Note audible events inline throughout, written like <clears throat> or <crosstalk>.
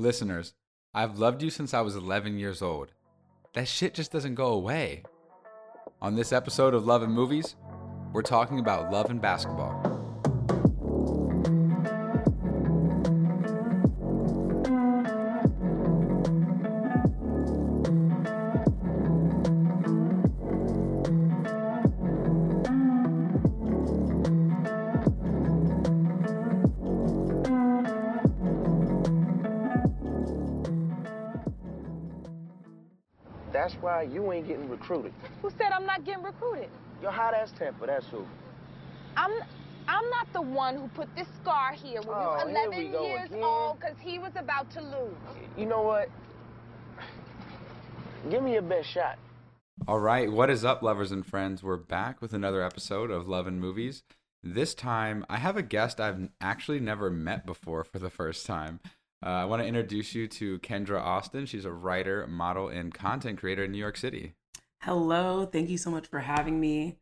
Listeners, I've loved you since I was 11 years old. That shit just doesn't go away. On this episode of Love and Movies, we're talking about love and basketball. Recruited. Who said I'm not getting recruited? Your hot ass temper, that's who. I'm I'm not the one who put this scar here when Oh, we were 11 go years again. old because he was about to lose. You know what? Give me your best shot. All right, what is up, lovers and friends? We're back with another episode of Love and Movies. This time, I have a guest I've actually never met before for the first time. Uh, I want to introduce you to Kendra Austin. She's a writer, model, and content creator in New York City. Hello, thank you so much for having me.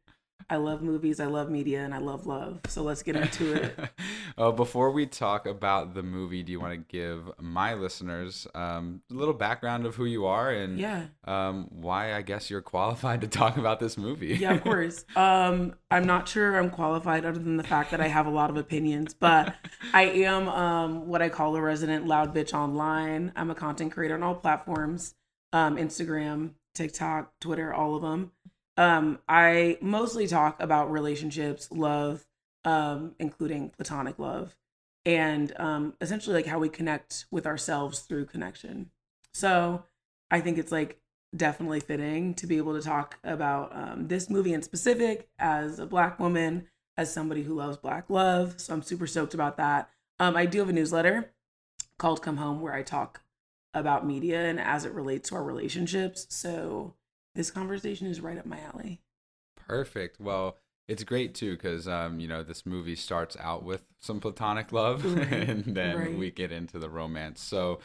I love movies, I love media, and I love love. So let's get into it. <laughs> uh, before we talk about the movie, do you want to give my listeners um, a little background of who you are and Yeah. um, why I guess you're qualified to talk about this movie? Yeah, of course. <laughs> Um, I'm not sure I'm qualified other than the fact that I have a lot of opinions, but I am um, what I call a resident loud bitch online. I'm a content creator on all platforms um, Instagram, TikTok, Twitter, all of them. Um, I mostly talk about relationships, love, um, including platonic love, and um, essentially like how we connect with ourselves through connection. So I think it's like definitely fitting to be able to talk about um, this movie in specific as a black woman, as somebody who loves black love. So I'm super stoked about that. Um, I do have a newsletter called Come Home where I talk about media and as it relates to our relationships. So this conversation is right up my alley. Perfect. Well, it's great too because um, you know this movie starts out with some platonic love, <laughs> Right, and then right. we get into the romance. So,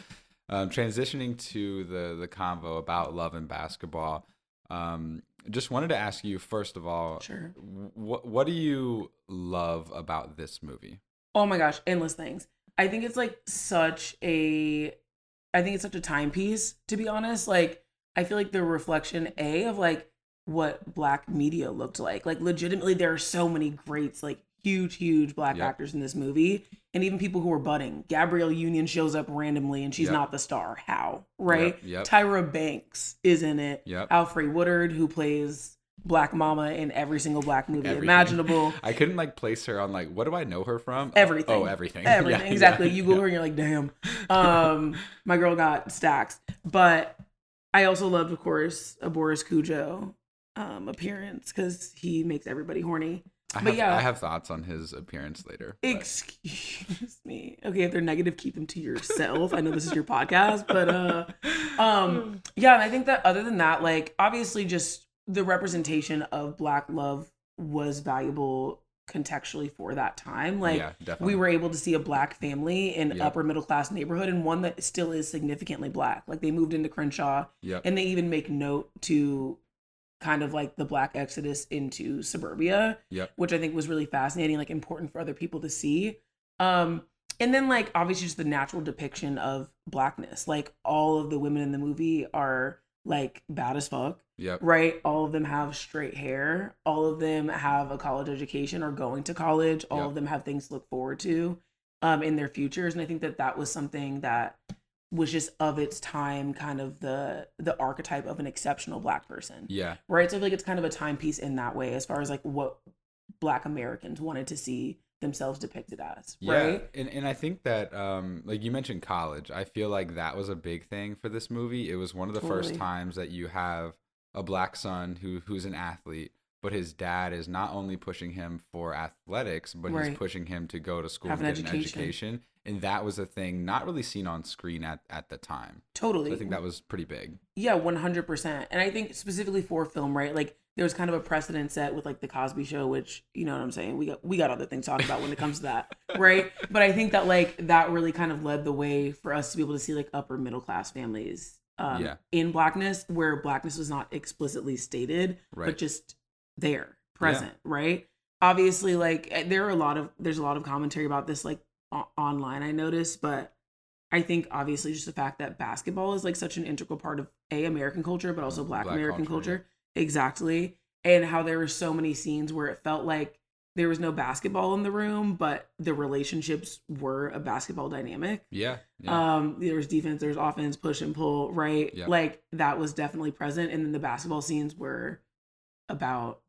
um, transitioning to the the convo about love and basketball, um, just wanted to ask you first of all, Sure. what what do you love about this movie? Oh my gosh, endless things. I think it's like such a I think it's such a timepiece, to be honest. Like I feel like the reflection A of like what black media looked like. Like legitimately there are so many greats, like huge, huge black Yep. actors in this movie. And even people who are budding. Gabrielle Union shows up randomly and she's Yep. not the star. How? Right? Yep. Tyra Banks is in it. Yep. Alfre Woodard, who plays Black Mama in every single black movie Everything. imaginable. <laughs> I couldn't like place her on like what do I know her from? Everything. Oh, everything. <laughs> Everything. Yeah, exactly. yeah, You Google yeah. her and you're like, damn. Um, my girl got stacks. But I also loved, of course, a Boris Kodjoe um appearance because he makes everybody horny. I but have, yeah. I have thoughts on his appearance later. but- Excuse me. Okay, if they're negative, keep them to yourself. I know this is your podcast, but uh um <laughs> yeah, and I think that other than that, like obviously just the representation of black love was valuable contextually for that time. Like yeah, we were able to see a black family in Yep. upper middle class neighborhood and one that still is significantly black. Like they moved into Crenshaw Yep. and they even make note to kind of like the black exodus into suburbia Yep. which i think was really fascinating like important for other people to see um and then like obviously just the natural depiction of blackness like all of the women in the movie are like bad as fuck Yep. right all of them have straight hair all of them have a college education or going to college all Yep. of them have things to look forward to um in their futures and i think that that was something that was just of its time kind of the the archetype of an exceptional black person Yeah. right so i feel like it's kind of a timepiece in that way as far as like what black americans wanted to see themselves depicted as Yeah, right and and I think that um like you mentioned college, I feel like that was a big thing for this movie. It was one of the first times that you have a black son who who's an athlete, but his dad is not only pushing him for athletics, but he's pushing him to go to school Have and an get an education. education. And that was a thing not really seen on screen at at the time. totally So I think that was pretty big. Yeah, one hundred percent. And I think specifically for film, right? Like there was kind of a precedent set with like the Cosby Show, which you know what I'm saying. We got we got other things to talk about when it comes to that, <laughs> right? But I think that like that really kind of led the way for us to be able to see like upper middle class families, um, Yeah. in blackness, where blackness was not explicitly stated, Right. but just there, present, right? Obviously, like eh, there are a lot of there's a lot of commentary about this like o- online. I noticed, but I think obviously just the fact that basketball is like such an integral part of a American culture, but also Black, Black American culture, culture. Exactly. And how there were so many scenes where it felt like there was no basketball in the room, but the relationships were a basketball dynamic. Yeah. yeah. Um, there was defense, there's offense, push and pull, right? Yeah. Like that was definitely present. And then the basketball scenes were about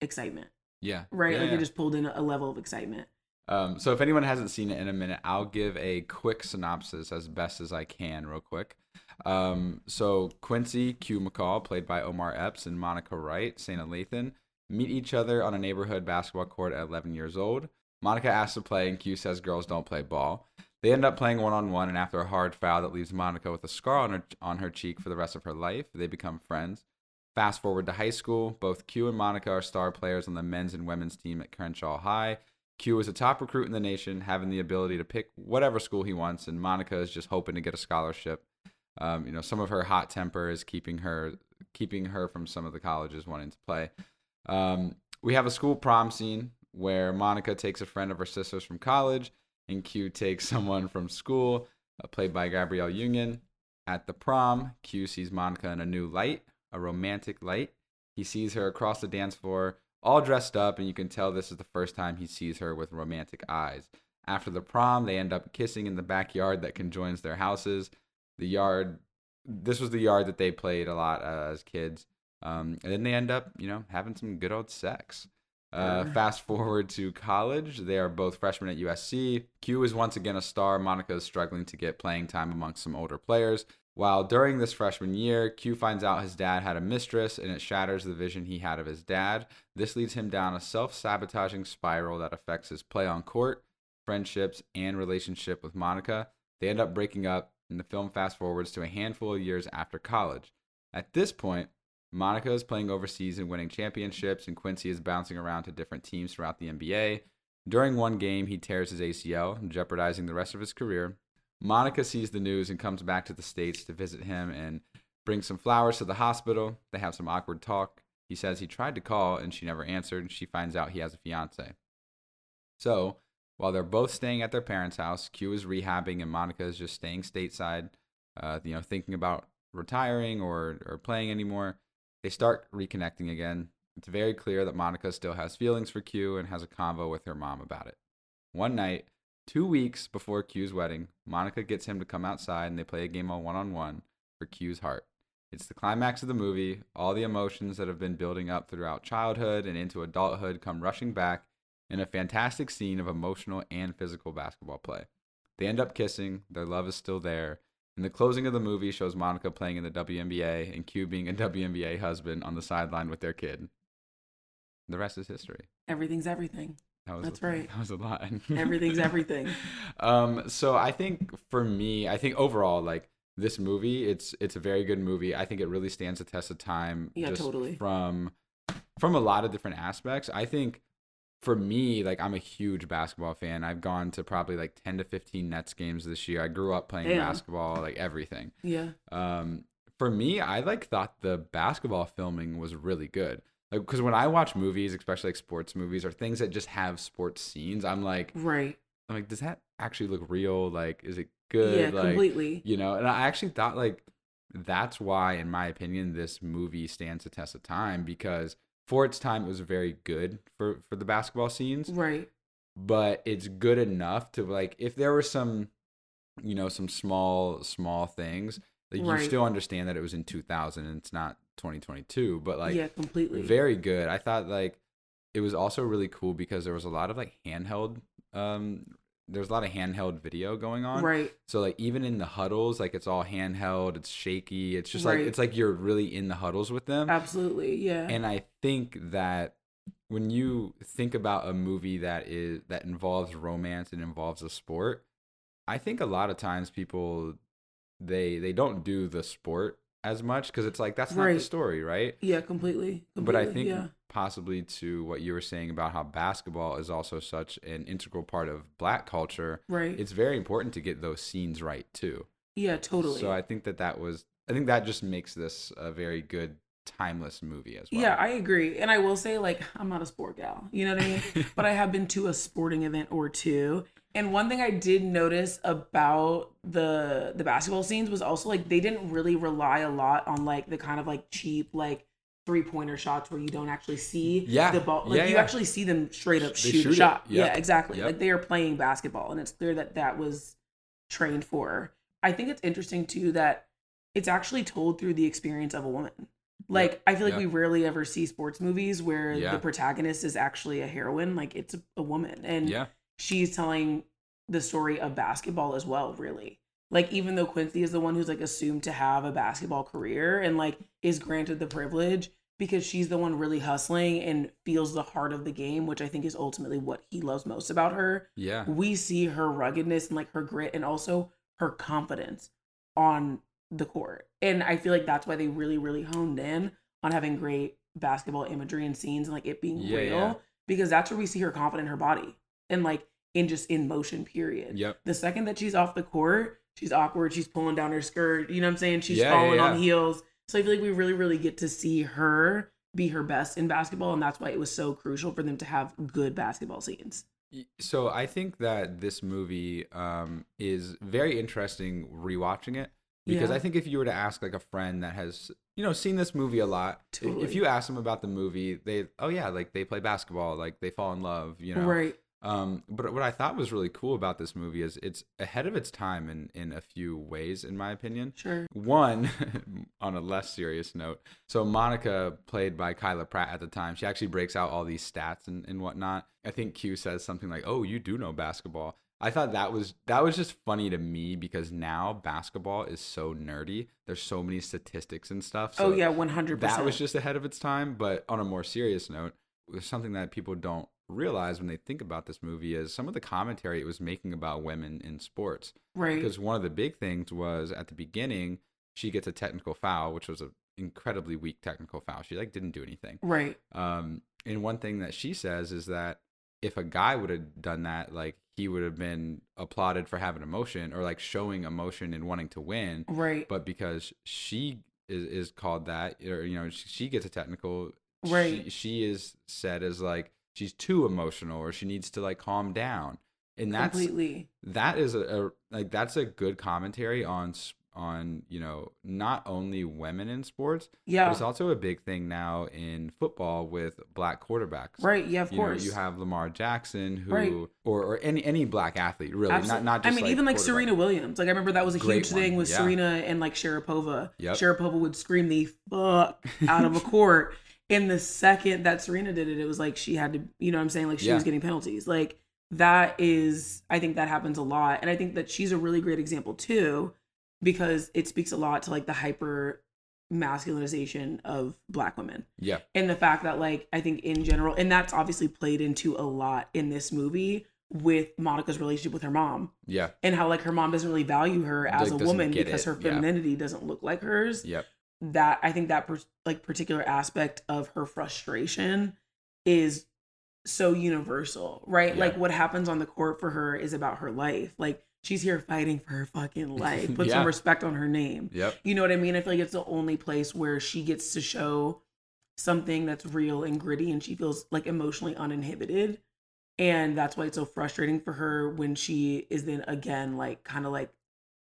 excitement, yeah. right? Yeah, like it just pulled in a level of excitement. Um, so if anyone hasn't seen it in a minute, I'll give a quick synopsis as best as I can, real quick. Um, so Quincy Q McCall, played by Omar Epps, and Monica Wright, Sanaa Lathan, meet each other on a neighborhood basketball court at 11 years old. Monica asks to play, and Q says girls don't play ball. They end up playing one on one, and after a hard foul that leaves Monica with a scar on her on her cheek for the rest of her life, they become friends. Fast forward to high school, both Q and Monica are star players on the men's and women's team at Crenshaw High. Q is a top recruit in the nation, having the ability to pick whatever school he wants, and Monica is just hoping to get a scholarship. Um, you know, some of her hot temper is keeping her keeping her from some of the colleges wanting to play. Um, we have a school prom scene where Monica takes a friend of her sister's from college, and Q takes <laughs> someone from school, uh, played by Gabrielle Union. At the prom, Q sees Monica in a new light, a romantic light. He sees her across the dance floor, all dressed up, and you can tell this is the first time he sees her with romantic eyes. After the prom, they end up kissing in the backyard that conjoins their houses. The yard, this was the yard that they played a lot uh, as kids. Um, and then they end up, you know, having some good old sex. Uh, fast forward to college. They are both freshmen at USC. Q is once again a star. Monica is struggling to get playing time amongst some older players. While during this freshman year, Q finds out his dad had a mistress and it shatters the vision he had of his dad. This leads him down a self sabotaging spiral that affects his play on court, friendships, and relationship with Monica. They end up breaking up, and the film fast forwards to a handful of years after college. At this point, Monica is playing overseas and winning championships, and Quincy is bouncing around to different teams throughout the NBA. During one game, he tears his ACL, jeopardizing the rest of his career. Monica sees the news and comes back to the States to visit him and brings some flowers to the hospital. They have some awkward talk. He says he tried to call and she never answered. And she finds out he has a fiance. So, while they're both staying at their parents' house, Q is rehabbing and Monica is just staying stateside, uh, you know, thinking about retiring or, or playing anymore. They start reconnecting again. It's very clear that Monica still has feelings for Q and has a convo with her mom about it. One night, two weeks before Q's wedding, Monica gets him to come outside and they play a game of one on one for Q's heart. It's the climax of the movie. All the emotions that have been building up throughout childhood and into adulthood come rushing back in a fantastic scene of emotional and physical basketball play. They end up kissing, their love is still there, and the closing of the movie shows Monica playing in the WNBA and Q being a WNBA husband on the sideline with their kid. The rest is history. Everything's everything. That was That's a, right. <laughs> That was a lot. Everything's <laughs> everything. Um, so I think for me, I think overall, like this movie, it's it's a very good movie. I think it really stands the test of time. Yeah, totally. From from a lot of different aspects. I think for me, like I'm a huge basketball fan. I've gone to probably like 10 to 15 Nets games this year. I grew up playing Damn. basketball, like everything. Yeah. Um, for me, I like thought the basketball filming was really good. Like, because when I watch movies, especially like sports movies or things that just have sports scenes, I'm like, Right. I'm like, does that actually look real? Like, is it good? yeah, like, completely. you know, and I actually thought like that's why, in my opinion, this movie stands the test of time because for its time, it was very good for for the basketball scenes Right. but it's good enough to like if there were some you know some small small things like you still understand that it was in 2000 and it's not 2022 but like yeah, completely. very good i thought like it was also really cool because there was a lot of like handheld um there was a lot of handheld video going on right. so like even in the huddles like it's all handheld it's shaky it's just like it's like you're really in the huddles with them Absolutely. Yeah. and I think that when you think about a movie that is that involves romance and involves a sport, I think a lot of times people they they don't do the sport as much because it's like that's not the story, right? yeah, completely. But I think yeah. Possibly to what you were saying about how basketball is also such an integral part of black culture, Right. it's very important to get those scenes right too. yeah, totally. So I think that that was I think that just makes this a very good timeless movie as well. Yeah, I agree. And I will say, like, I'm not a sport gal. You know what I mean? <laughs> but I have been to a sporting event or two. And one thing I did notice about the the basketball scenes was also like they didn't really rely a lot on like the kind of like cheap like three pointer shots where you don't actually see Yeah. the ball. Like Yeah, you yeah. actually see them straight up shoot, shoot a shot. Yep. Yeah, exactly. Yep. Like they are playing basketball, and it's clear that that was trained for. I think it's interesting too that it's actually told through the experience of a woman. Like I feel like Yep. we rarely ever see sports movies where the protagonist is actually a heroine. Like it's a, a woman, and Yeah. she's telling the story of basketball as well. Really, like even though Quincy is the one who's like assumed to have a basketball career and like is granted the privilege because she's the one really hustling and feels the heart of the game, which I think is ultimately what he loves most about her Yeah. we see her ruggedness and like her grit and also her confidence on the court. And I feel like that's why they really, really honed in on having great basketball imagery and scenes and like it being Yeah, real yeah. because that's where we see her confident in her body and like in just in motion, period. Yep. The second that she's off the court, she's awkward, she's pulling down her skirt, you know what I'm saying? She's Yeah, falling on heels. So I feel like we really, really get to see her be her best in basketball. And that's why it was so crucial for them to have good basketball scenes. So I think that this movie um, is very interesting rewatching it because Yeah. I think if you were to ask like a friend that has you know seen this movie a lot, i- if you ask them about the movie, they oh yeah, like they play basketball, like they fall in love, you know. Right. Um, but what I thought was really cool about this movie is it's ahead of its time in in a few ways, in my opinion. Sure. One, <laughs> on a less serious note, so Monica, played by Kyla Pratt at the time, she actually breaks out all these stats and, and whatnot. I think Q says something like, "Oh, you do know basketball." I thought that was that was just funny to me because now basketball is so nerdy. There's so many statistics and stuff. So oh yeah, one hundred that was just ahead of its time. But on a more serious note, there's something that people don't realize when they think about this movie is some of the commentary it was making about women in sports right. because one of the big things was at the beginning she gets a technical foul which was an incredibly weak technical foul she like didn't do anything right. um and one thing that she says is that if a guy would have done that like he would have been applauded for having emotion or like showing emotion and wanting to win Right. but because she is, is called that or you know she, she gets a technical Right. she, she is said as like she's too emotional or she needs to like calm down and that's completely. that is a, a like that's a good commentary on on you know not only women in sports yeah but it's also a big thing now in football with black quarterbacks Right. Yeah. Of you course. know you have Lamar Jackson who Right. or or any any black athlete really Absolutely. not not just I mean, even like. Serena Williams. Like I remember that was a Great huge thing with yeah. Serena and like Sharapova. Yep. Sharapova would scream the fuck out of a court. <laughs> And the second that Serena did it, it was like she had to, you know what I'm saying? Like she Yeah. was getting penalties. Like that is, I think that happens a lot. And I think that she's a really great example too, because it speaks a lot to like the hyper masculinization of black women. yeah and the fact that like i think in general and that's obviously played into a lot in this movie with monica's relationship with her mom yeah and how like her mom doesn't really value her as Like, a woman because it, her yeah. femininity doesn't look like hers yep that i think that per- like particular aspect of her frustration is so universal right Yeah. like what happens on the court for her is about her life like she's here fighting for her fucking <laughs> life put Yeah. some respect on her name yep you know what I mean? I feel like it's the only place where she gets to show something that's real and gritty and she feels like emotionally uninhibited. And that's why it's so frustrating for her when she is then again like kind of like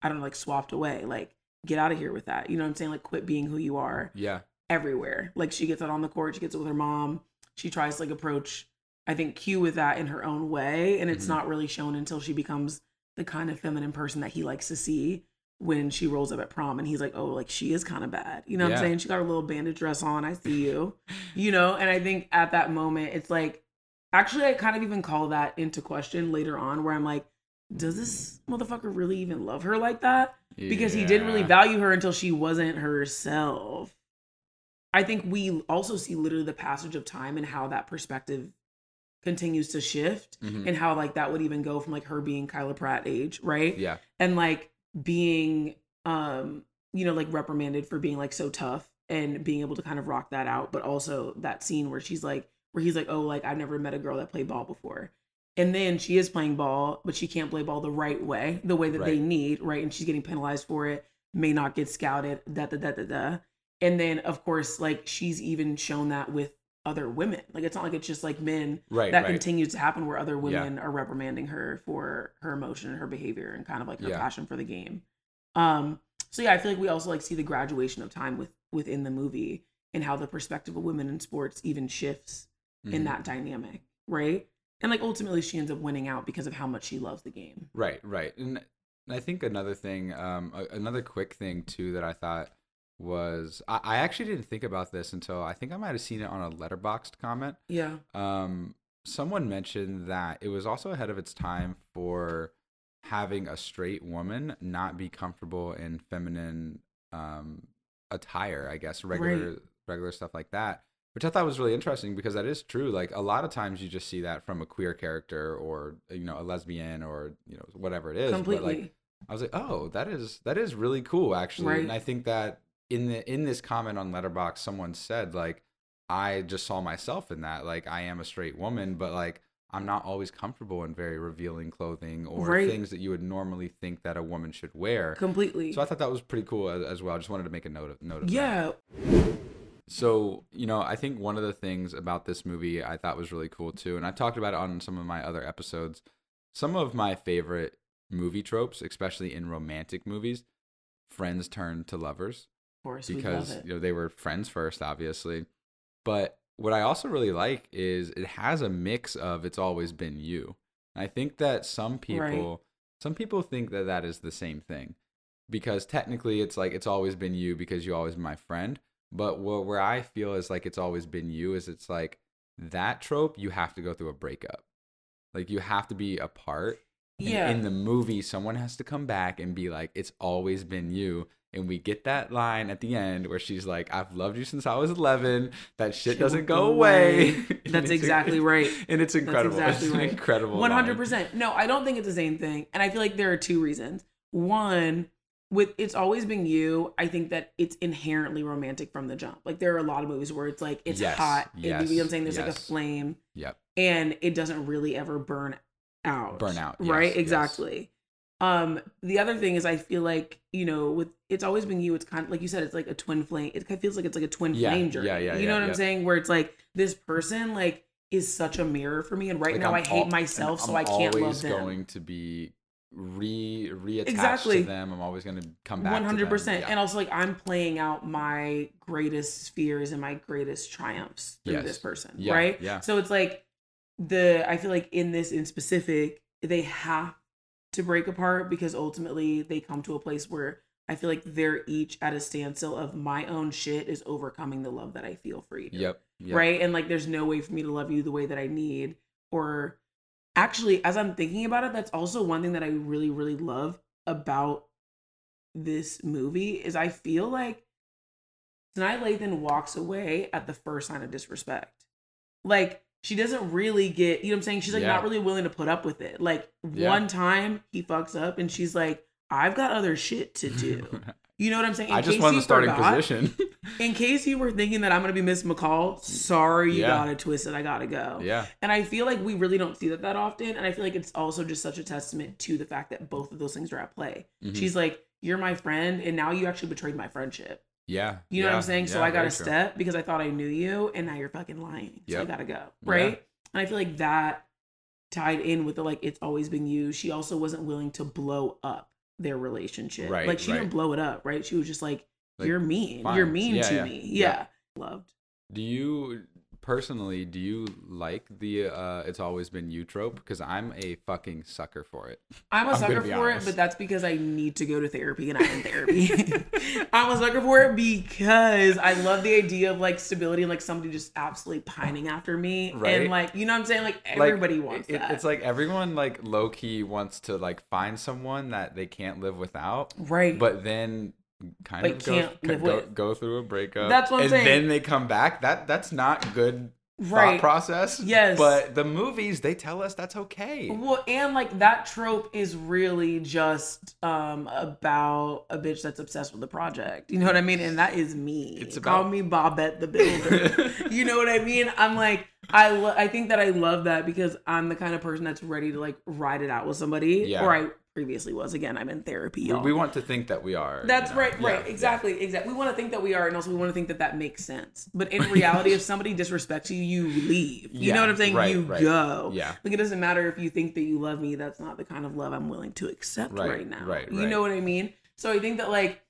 I don't know, like swapped away. Like, get out of here with that. You know what I'm saying? Like quit being who you are yeah everywhere. Like she gets it on the court, she gets it with her mom. She tries to like approach I think Q with that in her own way. And it's Mhm. not really shown until she becomes the kind of feminine person that he likes to see when she rolls up at prom and he's like, Oh, like she is kind of bad. You know what Yeah. I'm saying? She got her little bandage dress on. I see you. <laughs> you know, and I think at that moment it's like actually I kind of even call that into question later on where I'm like, does this motherfucker really even love her like that? Because he didn't really value her until she wasn't herself. I think we also see literally the passage of time and how that perspective continues to shift Mhm. and how like that would even go from like her being Kyla Pratt age, right? yeah And like being um you know like reprimanded for being like so tough and being able to kind of rock that out, but also that scene where she's like where he's like, "Oh, like I've never met a girl that played ball before." And then she is playing ball, but she can't play ball the right way, the way that they need, right? And she's getting penalized for it, may not get scouted, da da da da da. And then of course, like she's even shown that with other women. Like it's not like it's just like men Right, that right. continues to happen where other women are reprimanding her for her emotion and her behavior and kind of like her Yeah. passion for the game. Um so yeah, I feel like we also like see the graduation of time with within the movie and how the perspective of women in sports even shifts in Mhm. that dynamic, right? And like ultimately she ends up winning out because of how much she loves the game. Right, right. And I think another thing, um, another quick thing too that I thought was I, I actually didn't think about this until I think I might have seen it on a Letterboxd comment. Yeah. Um, someone mentioned that it was also ahead of its time for having a straight woman not be comfortable in feminine um, attire, I guess, regular regular stuff like that. Which I thought was really interesting because that is true. Like a lot of times you just see that from a queer character or you know a lesbian or you know whatever it is. But, Completely. like, I was like, oh, that is that is really cool actually. Right. And I think that in the in this comment on Letterboxd, someone said like, I just saw myself in that. Like I am a straight woman, but like I'm not always comfortable in very revealing clothing or Right. things that you would normally think that a woman should wear. Completely. So I thought that was pretty cool as, as well. I just wanted to make a note of note of that. So, you know, I think one of the things about this movie I thought was really cool too, and I talked about it on some of my other episodes. Some of my favorite movie tropes, especially in romantic movies, friends turn to lovers Of course, because you know they were friends first, obviously. But what I also really like is it has a mix of it's always been you. And I think that some people Right. some people think that that is the same thing because technically it's like it's always been you because you always been my friend. But wh- where I feel is like it's always been you is it's like that trope you have to go through a breakup. Like you have to be apart. And Yeah. In the movie, someone has to come back and be like, "It's always been you." And we get that line at the end where she's like, "I've loved you since I was 11. That shit Shit doesn't go away." <laughs> That's exactly right. <laughs> And it's incredible. That's exactly it's right. incredible. One hundred line. percent. No, I don't think it's the same thing, and I feel like there are two reasons. One, with it's always been you. I think that it's inherently romantic from the jump. Like there are a lot of movies where it's like it's Yes, hot. and you know what I'm saying? There's like a flame, Yep. and it doesn't really ever burn out. Burn out, yes, right? yes. Exactly. Um, the other thing is, I feel like you know, with it's always been you. It's kind of like you said, it's like a twin flame. It kind of feels like it's like a twin Yeah, flame journey. yeah, yeah, You know yeah, what yeah. I'm saying? Where it's like this person like is such a mirror for me, and right Like, now I'm i hate al- myself, so I can't I'm love always them. going to be re reattached Exactly. to them. I'm always going to come back. One hundred percent. and also like I'm playing out my greatest fears and my greatest triumphs through Yes. this person, Yeah, right? yeah. So it's like the I feel like in this in specific, they have to break apart because ultimately they come to a place where I feel like they're each at a standstill of my own shit is overcoming the love that I feel for you, Yep. yep. right? And like there's no way for me to love you the way that I need, or actually, as I'm thinking about it, that's also one thing that I really really love about this movie is I feel like Sanaa Lathan walks away at the first sign of disrespect. Like she doesn't really get, you know what I'm saying? She's like Yeah. not really willing to put up with it. Like Yeah. one time he fucks up and she's like, I've got other shit to <laughs> do. You know what I'm saying? In I just case won the starting forgot- position. <laughs> In case you were thinking that I'm gonna be Miss McCall, sorry you Yeah. got it twisted. I gotta go. yeah. And I feel like we really don't see that that often. And I feel like it's also just such a testament to the fact that both of those things are at play. Mhm. She's like, You're my friend, and now you actually betrayed my friendship. Yeah. You know what I'm saying? so I got very to true. step because I thought I knew you, and now you're fucking lying. So I gotta go. Yeah. Right? And I feel like that tied in with the like, it's always been you. She also wasn't willing to blow up their relationship. Right, Like she right. didn't blow it up, right? She was just like, Like, You're mean. fine. You're mean Yeah, to yeah. me. Yeah. Yeah. Loved. Do you personally do you like the uh it's always been you trope because I'm a fucking sucker for it. <laughs> I'm a I'm sucker gonna be for it, but that's because I need to go to therapy and I'm in therapy. <laughs> I'm a sucker for it because I love the idea of like stability and like somebody just absolutely pining after me. Right. And like, you know what I'm saying? Like Like, everybody wants it- that. It's like everyone like low key wants to like find someone that they can't live without, right. but then kind Like, of go, can't live go, with. go through a breakup. That's what I'm saying. and saying. then they come back. That that's not good thought process. Yes. But the movies they tell us that's okay. Well, and like that trope is really just um about a bitch that's obsessed with the project. You know what I mean? And that is me. It's Call about- me Bobette the Builder. <laughs> you know what I mean? I'm like I lo- I think that I love that because I'm the kind of person that's ready to like ride it out with somebody, Yeah. or I previously was. Again, I'm in therapy, We, y'all. we want to think that we are. That's you know? right, right, Yeah, exactly, exactly. We want to think that we are, and also we want to think that that makes sense. But in reality, if somebody disrespects you, you leave. You Yeah, know what I'm saying? right, you right. go. Yeah. Like it doesn't matter if you think that you love me. That's not the kind of love I'm willing to accept right, Right, now. right, You know what I mean? So I think that like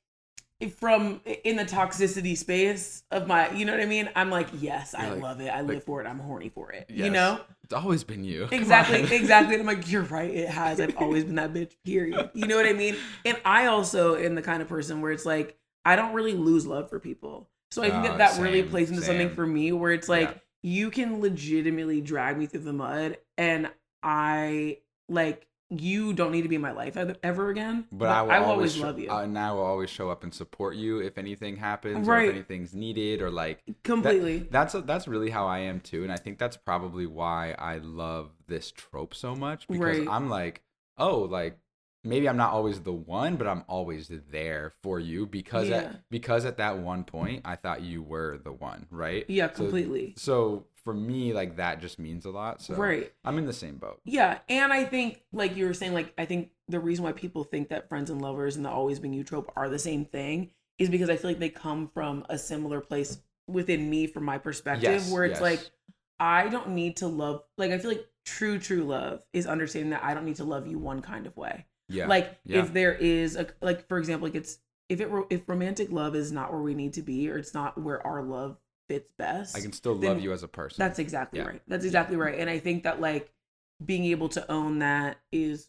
from in the toxicity space of my, you know what I mean? I'm like, yes, I You're like- love it. I like- live for it. I'm horny for it. You know? It's always been you. Come Exactly, on. exactly. And I'm like, you're right. It has. I've <laughs> always been that bitch. Period. You know what I mean? And I also am the kind of person where it's like I don't really lose love for people. So I think Oh, that ah, that really plays into something for me where it's like Yeah. you can legitimately drag me through the mud, and I like you don't need to be in my life ever again. But I will, always, love you uh, and I will always show up and support you if anything happens, or if anything's needed, or like that- completely. that's that's really how I am too, and I think that's probably why I love this trope so much because Right. I'm like, oh, like maybe I'm not always the one, but I'm always there for you because Yeah. at because at that one point I thought you were the one, right? yeah, So- completely. So for me, like that just means a lot. So Right. I'm in the same boat. Yeah, and I think like you were saying, like I think the reason why people think that friends and lovers and the always being you trope are the same thing is because I feel like they come from a similar place within me from my perspective, Yes, where it's yes. like I don't need to love like I feel like true true love is understanding that I don't need to love you one kind of way. Yeah. Like Yeah. if there is a like for example, like it's if it if romantic love is not where we need to be or it's not where our love fits best. I can still love you as a person. That's exactly Yeah. right. That's exactly right. And I think that like being able to own that is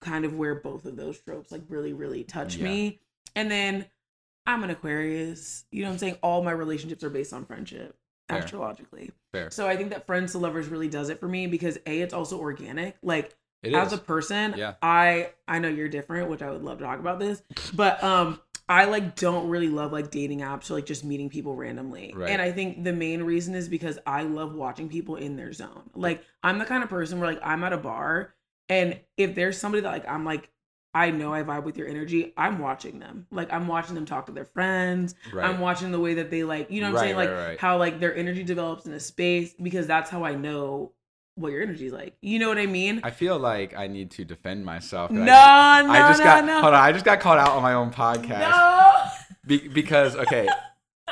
kind of where both of those tropes like really, really touch Yeah. me. And then I'm an Aquarius. You know what I'm saying? All my relationships are based on friendship Fair. astrologically. fair. So I think that friends to lovers really does it for me because A, it's also organic. Like as a person, Yeah. I I know you're different, which I would love to talk about this, but um I like don't really love like dating apps or like just meeting people randomly. Right. And I think the main reason is because I love watching people in their zone. Like I'm the kind of person where like I'm at a bar and if there's somebody that like I'm like I know I vibe with your energy, I'm watching them. Like I'm watching them talk to their friends. right. I'm watching the way that they like, you know what I'm Right, saying? Like how like their energy develops in a space because that's how I know what your energy's like. You know what I mean? I feel like I need to defend myself. no, I, no, I just no, got no. hold on. I just got called out on my own podcast No. Be- because okay,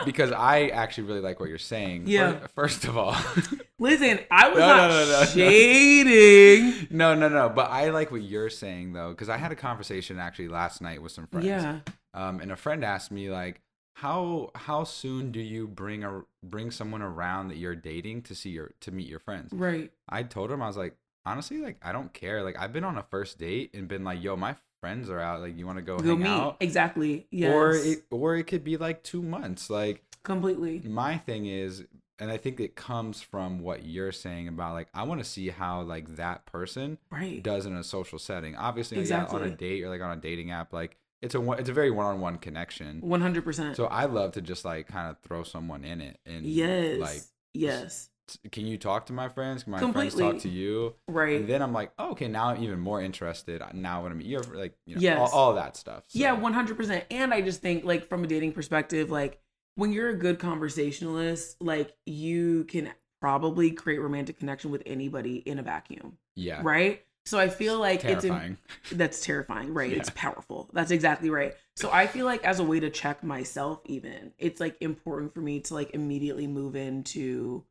because I actually really like what you're saying. Yeah. Fir- First, of all, <laughs> Listen, I was No, not no, no, no, no. shading. no, no, no. But I like what you're saying though, because I had a conversation actually last night with some friends. Yeah. Um, and a friend asked me like, how how soon do you bring a bring someone around that you're dating to see your to meet your friends? Right. I told him I was like, honestly, like I don't care. Like I've been on a first date and been like, yo, my friends are out. Like you want to go, Go hang meet. out? Exactly. Yes. Or it or it could be like two months. Like completely. my thing is, and I think it comes from what you're saying about like I want to see how like that person Right. does in a social setting. Obviously, yeah, on a date or like on a dating app, like it's a it's a very one on one connection. One hundred percent. So I love to just like kind of throw someone in it and Yes. like, yes. can you talk to my friends? Can my friends talk to you? Right. And then I'm like, oh, okay, now I'm even more interested. Now what I want to meet you. Like, you know, Yes. all, all that stuff. So, Yeah, one hundred percent. And I just think, like, from a dating perspective, like when you're a good conversationalist, like you can probably create romantic connection with anybody in a vacuum, yeah, right? So I feel like it's im- terrifying. <laughs> that's terrifying, right? It's powerful. That's exactly right. So I feel like as a way to check myself, even it's like important for me to like immediately move into.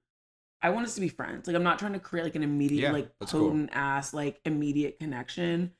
I want us to be friends. Like I'm not trying to create like an immediate, Yeah, like that's cool. potent ass, like immediate connection.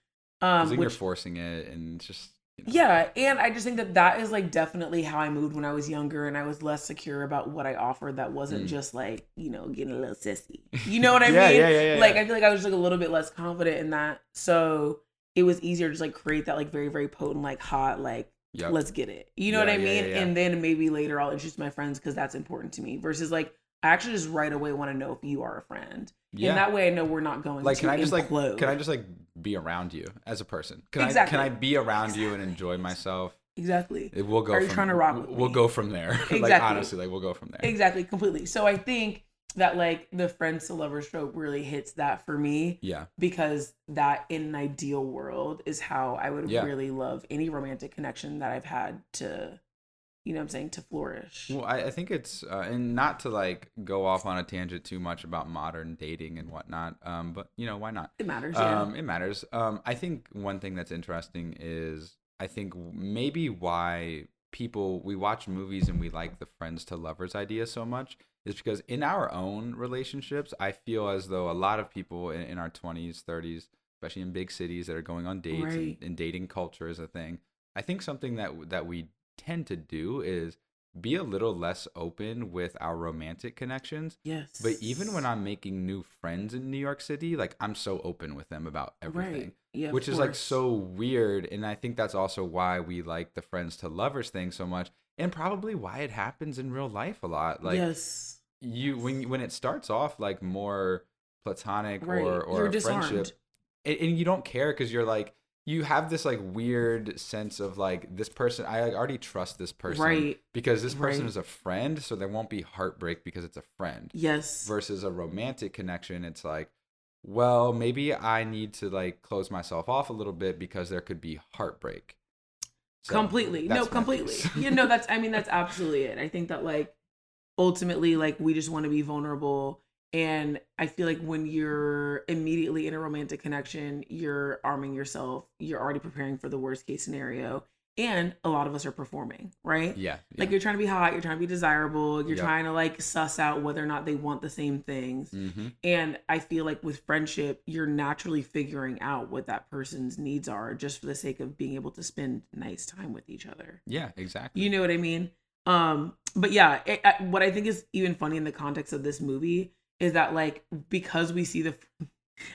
Um, which you're forcing it, and it's just you know, yeah, and I just think that that is like definitely how I moved when I was younger, and I was less secure about what I offered. That wasn't Mm. just like you know getting a little sissy. <laughs> You know what I Yeah, mean? yeah, yeah, yeah, Like. I feel like I was just like a little bit less confident in that, so it was easier to just like create that like very very potent like hot like Yep. let's get it. You know Yeah, what I mean? yeah, yeah. And then maybe later I'll introduce my friends because that's important to me. Versus like I actually just right away want to know if you are a friend, yeah. and that way I know we're not going like, to can I just like, implode. can I just like be around you as a person? Can Exactly. I, can I be around you and enjoy myself? exactly. It will go. Are you from, trying to rock We'll me? go from there. <laughs> like Exactly. honestly, like we'll go from there. Exactly, completely. So I think that like the friends to lovers trope really hits that for me Yeah. because that in an ideal world is how I would Yeah. really love any romantic connection that I've had to, you know what I'm saying, to flourish. Well, I, I think it's uh, and not to like go off on a tangent too much about modern dating and whatnot. Um, but you know why not? it matters, yeah. Um, it matters. Um, I think one thing that's interesting is I think maybe why people we watch movies and we like the friends to lovers idea so much is because in our own relationships, I feel as though a lot of people in, in our twenties, thirties, especially in big cities that are going on dates Right. and, and dating culture is a thing. I think something that that we tend to do is be a little less open with our romantic connections. yes. But even when I'm making new friends in New York City, like I'm so open with them about everything. Right. Yeah, which is like so weird. And I think that's also why we like the friends to lovers thing so much. And probably why it happens in real life a lot. Like yes. you when when it starts off like more platonic Right. or or a friendship and, and you don't care because you're like you have this like weird sense of like this person i like, already trust this person Right. because this person Right. is a friend so there won't be heartbreak because it's a friend Yes. versus a romantic connection it's like well maybe i need to like close myself off a little bit because there could be heartbreak So, completely no completely you know <laughs> that's i mean that's absolutely it i think that like ultimately like we just want to be vulnerable and i feel like when you're immediately in a romantic connection you're arming yourself you're already preparing for the worst case scenario and a lot of us are performing right yeah, like you're trying to be hot you're trying to be desirable you're Yep. trying to like suss out whether or not they want the same things Mhm. and I feel like with friendship, you're naturally figuring out what that person's needs are just for the sake of being able to spend nice time with each other. yeah exactly You know what I mean? Um, but yeah, it, I, what I think is even funny in the context of this movie is that like because we see the,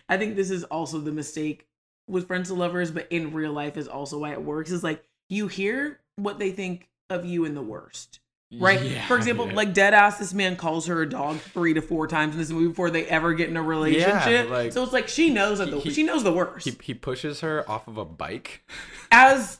I think this is also the mistake with friends to lovers, but in real life is also why it works. Is like you hear what they think of you in the worst right? Yeah, For example, yeah. like dead ass, this man calls her a dog three to four times in this movie before they ever get in a relationship. like- so it's like she knows that the, He- he- she knows the worst he, he pushes her off of a bike as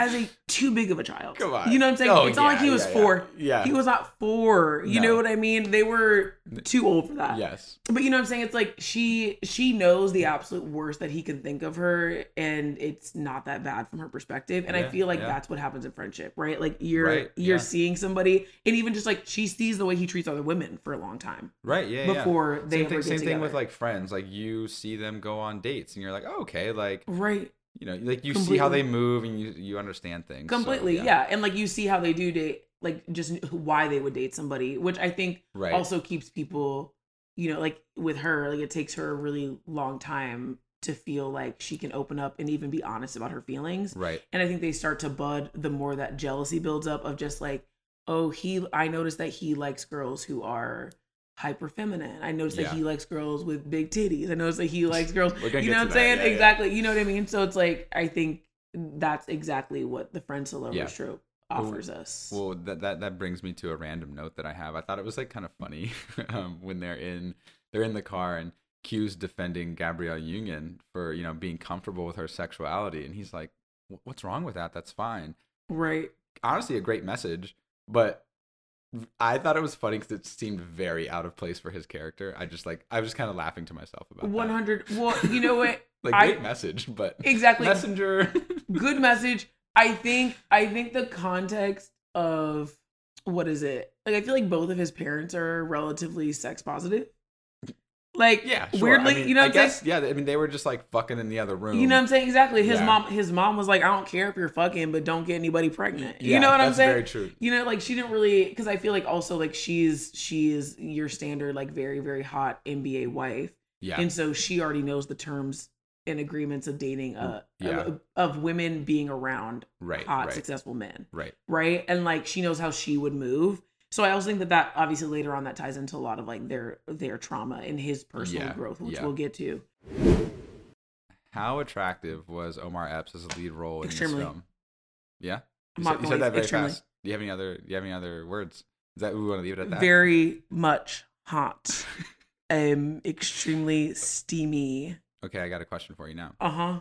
as a too big of a child. Come on. you know what I'm saying? Oh, it's not like he was yeah, yeah. four. Yeah. he was not four. You No. know what I mean? They were too old for that. yes But you know what I'm saying? It's like she she knows the absolute worst that he can think of her, and it's not that bad from her perspective. And I feel like yeah. that's what happens in friendship, right? Like you're Right, you're yeah. seeing somebody, and even just like she sees the way he treats other women for a long time. Right. Yeah. yeah. Before they same thing. Same thing with like friends. Like you see them go on dates, and you're like, oh, okay, like Right. You know, like you see how they move, and you you understand things So, Completely, yeah. And like you see how they do date, like just why they would date somebody, which I think Right. also keeps people, you know, like with her, like it takes her a really long time to feel like she can open up and even be honest about her feelings. Right. And I think they start to bud the more that jealousy builds up of just like, oh, he I noticed that he likes girls who are hyper feminine. I noticed Yeah. that he likes girls with big titties. I noticed that he <laughs> likes girls. You know what I'm saying? Yeah, yeah. exactly. You know what I mean? So it's like I think that's exactly what the friends to lovers Yeah. trope offers us. Well, that, that that brings me to a random note that I have. I thought it was like kind of funny <laughs> um, when they're in they're in the car and Q's defending Gabrielle Union for you know being comfortable with her sexuality, and he's like, "What's wrong with that? That's fine." right. Honestly, a great message, but I thought it was funny because it seemed very out of place for his character. I just like I was just kind of laughing to myself about. One hundred. Well, you know what? <laughs> Like I- great message, but <laughs> Exactly. messenger. <laughs> Good message. I think. I think the context of what is it? Like I feel like both of his parents are relatively sex positive. Like yeah, sure. weirdly, I mean, you know I I'm saying? yeah. I mean, they were just like fucking in the other room. You know what I'm saying? Exactly. His Yeah. mom his mom was like, I don't care if you're fucking, but don't get anybody pregnant. you know what I'm saying? very true. You know, like she didn't really because I feel like also like she's she is your standard, like very, very hot NBA wife. Yeah. And so she already knows the terms and agreements of dating uh Yeah. of, of women being around Right, hot, right. successful men. Right. Right. And like she knows how she would move. So I also think that that obviously later on that ties into a lot of like their their trauma and his personal Yeah, growth, which yeah. we'll get to. How attractive was Omar Epps as a lead role in Extremely. this film? Yeah. You, said, you said that very extremely. fast. Do you have any other? Do you have any other words? Is that we want to leave it at that? Very much hot. um extremely steamy. Okay, I got a question for you now. Uh-huh.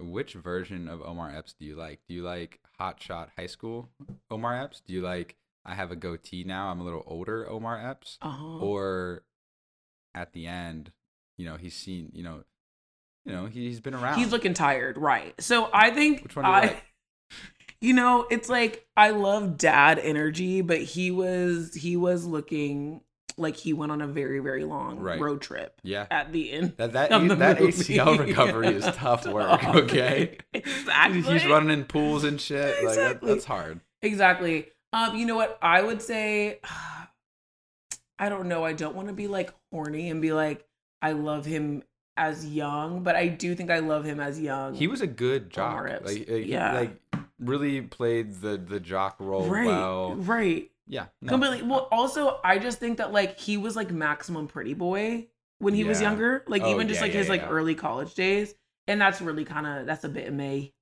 Which version of Omar Epps do you like? Do you like Hot Shot High School Omar Epps? Do you like I have a goatee now? I'm a little older Omar Epps, Uh-huh. or at the end, you know, he's seen, you know, you know, he, he's been around. He's looking tired, right? So I think Which one I like? <laughs> You know, it's like I love dad energy, but he was he was looking like he went on a very very long Right. road trip Yeah. at the end. That that, that. ACL <laughs> recovery is tough work, okay? <laughs> exactly. He's running in pools and shit. Like that, that's hard. Exactly. Um, you know what? I would say <sighs> I don't know. I don't want to be like horny and be like, I love him as young, but I do think I love him as young. He was a good jock. Like, like, Yeah. like really played the the jock role right, well. right. Yeah. no. Completely. Well, also, I just think that like he was like maximum pretty boy when he was younger, like Oh, even just yeah, like yeah, his like early college days, and that's really kind of that's a bit of me.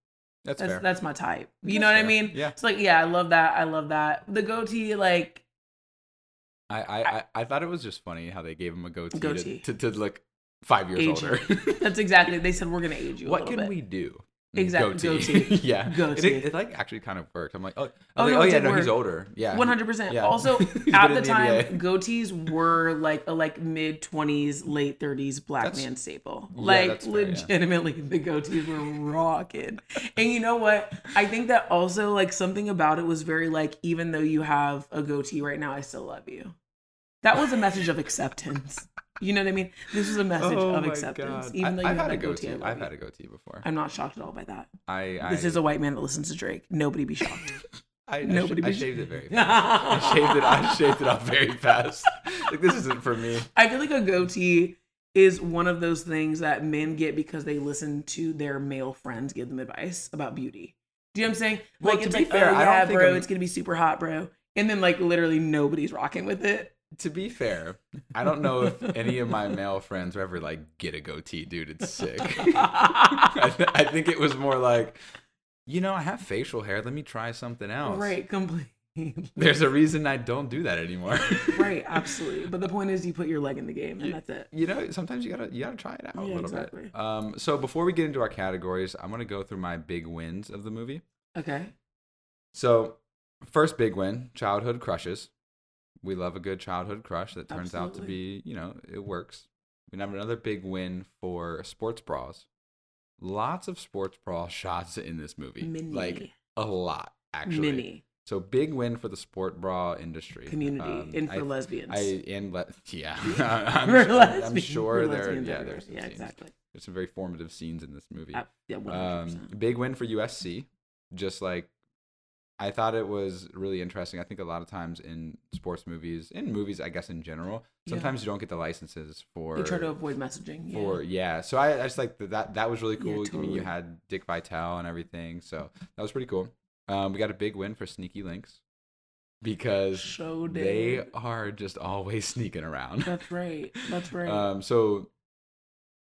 That's, That's fair. that's my type. You That's know what I mean? Yeah. It's like yeah, I love that. I love that. The goatee, like I, I, I, I thought it was just funny how they gave him a goatee, Goatee. To, to, to look five years older. <laughs> that's exactly. <laughs> They said we're gonna age you. a what can bit. we do? Mm, exactly, Goatee. goatee. <laughs> yeah. <laughs> Goatee. It, it, like actually kind of worked. I'm like, oh, Oh, like, no, oh yeah, no, he's older. Yeah. One hundred percent. yeah. Also, <laughs> at the the time, NBA. goatees were like a like mid twenties, late thirties black That's- man staple. Yeah, Like fair, yeah. legitimately, the goatees were rocking. and you know what? I think that also like something about it was very like, even though you have a goatee right now, I still love you. That was a message of acceptance. You know what I mean? This was a message Oh of acceptance. God. Even I, though you I've have had a a goatee, goatee. I love I've you. had a goatee before. I'm not shocked at all by that. I, I This is a white man that listens to Drake. Nobody be shocked. <laughs> I, I, nobody sh- I be- shaved it very <laughs> fast. I shaved it. I shaved it off very fast. Like this isn't for me. I feel like a goatee is one of those things that men get because they listen to their male friends give them advice about beauty. Do you know what I'm saying? Well, like to it's be like, fair, oh I don't yeah, think bro, I'm- it's gonna be super hot, bro. And then like literally nobody's rocking with it. To be fair, I don't know if any of my male friends were ever like, "Get a goatee, dude. It's sick." <laughs> I, th- I think it was more like, you know, I have facial hair. Let me try something else. right, completely. <laughs> There's a reason I don't do that anymore. right, absolutely. But the point is, you put your leg in the game, and that's it. you know, sometimes you gotta you gotta try it out a little exactly. bit. Um, so before we get into our categories, I'm gonna go through my big wins of the movie. Okay. So, first big win, childhood crushes. We love a good childhood crush that turns out to be, you know, it works. We have another big win for sports bras. Lots of sports bra <laughs> shots in this movie. Like a lot, actually. Mini So big win for the sport bra industry. community Um, and for I- lesbians. I and le- <laughs> yeah, <laughs> I'm, For I'm- I'm sure there. lesbians Yeah, there's some yeah, scenes. exactly. There's some very formative scenes in this movie. Uh, yeah, 100%. Um, big win for USC. Just like I thought it was really interesting. I think a lot of times in sports movies, in movies, I guess in general, Yeah. sometimes you don't get the licenses for they try to avoid messaging. for yeah. yeah. So I, I just like that, that. Was really Yeah, cool. I mean, you had Dick Vitale and everything, so that was pretty cool. Um, we got a big win for Sneaky Links because So they are just always <laughs> sneaking around. That's right. That's <laughs> right. Um, so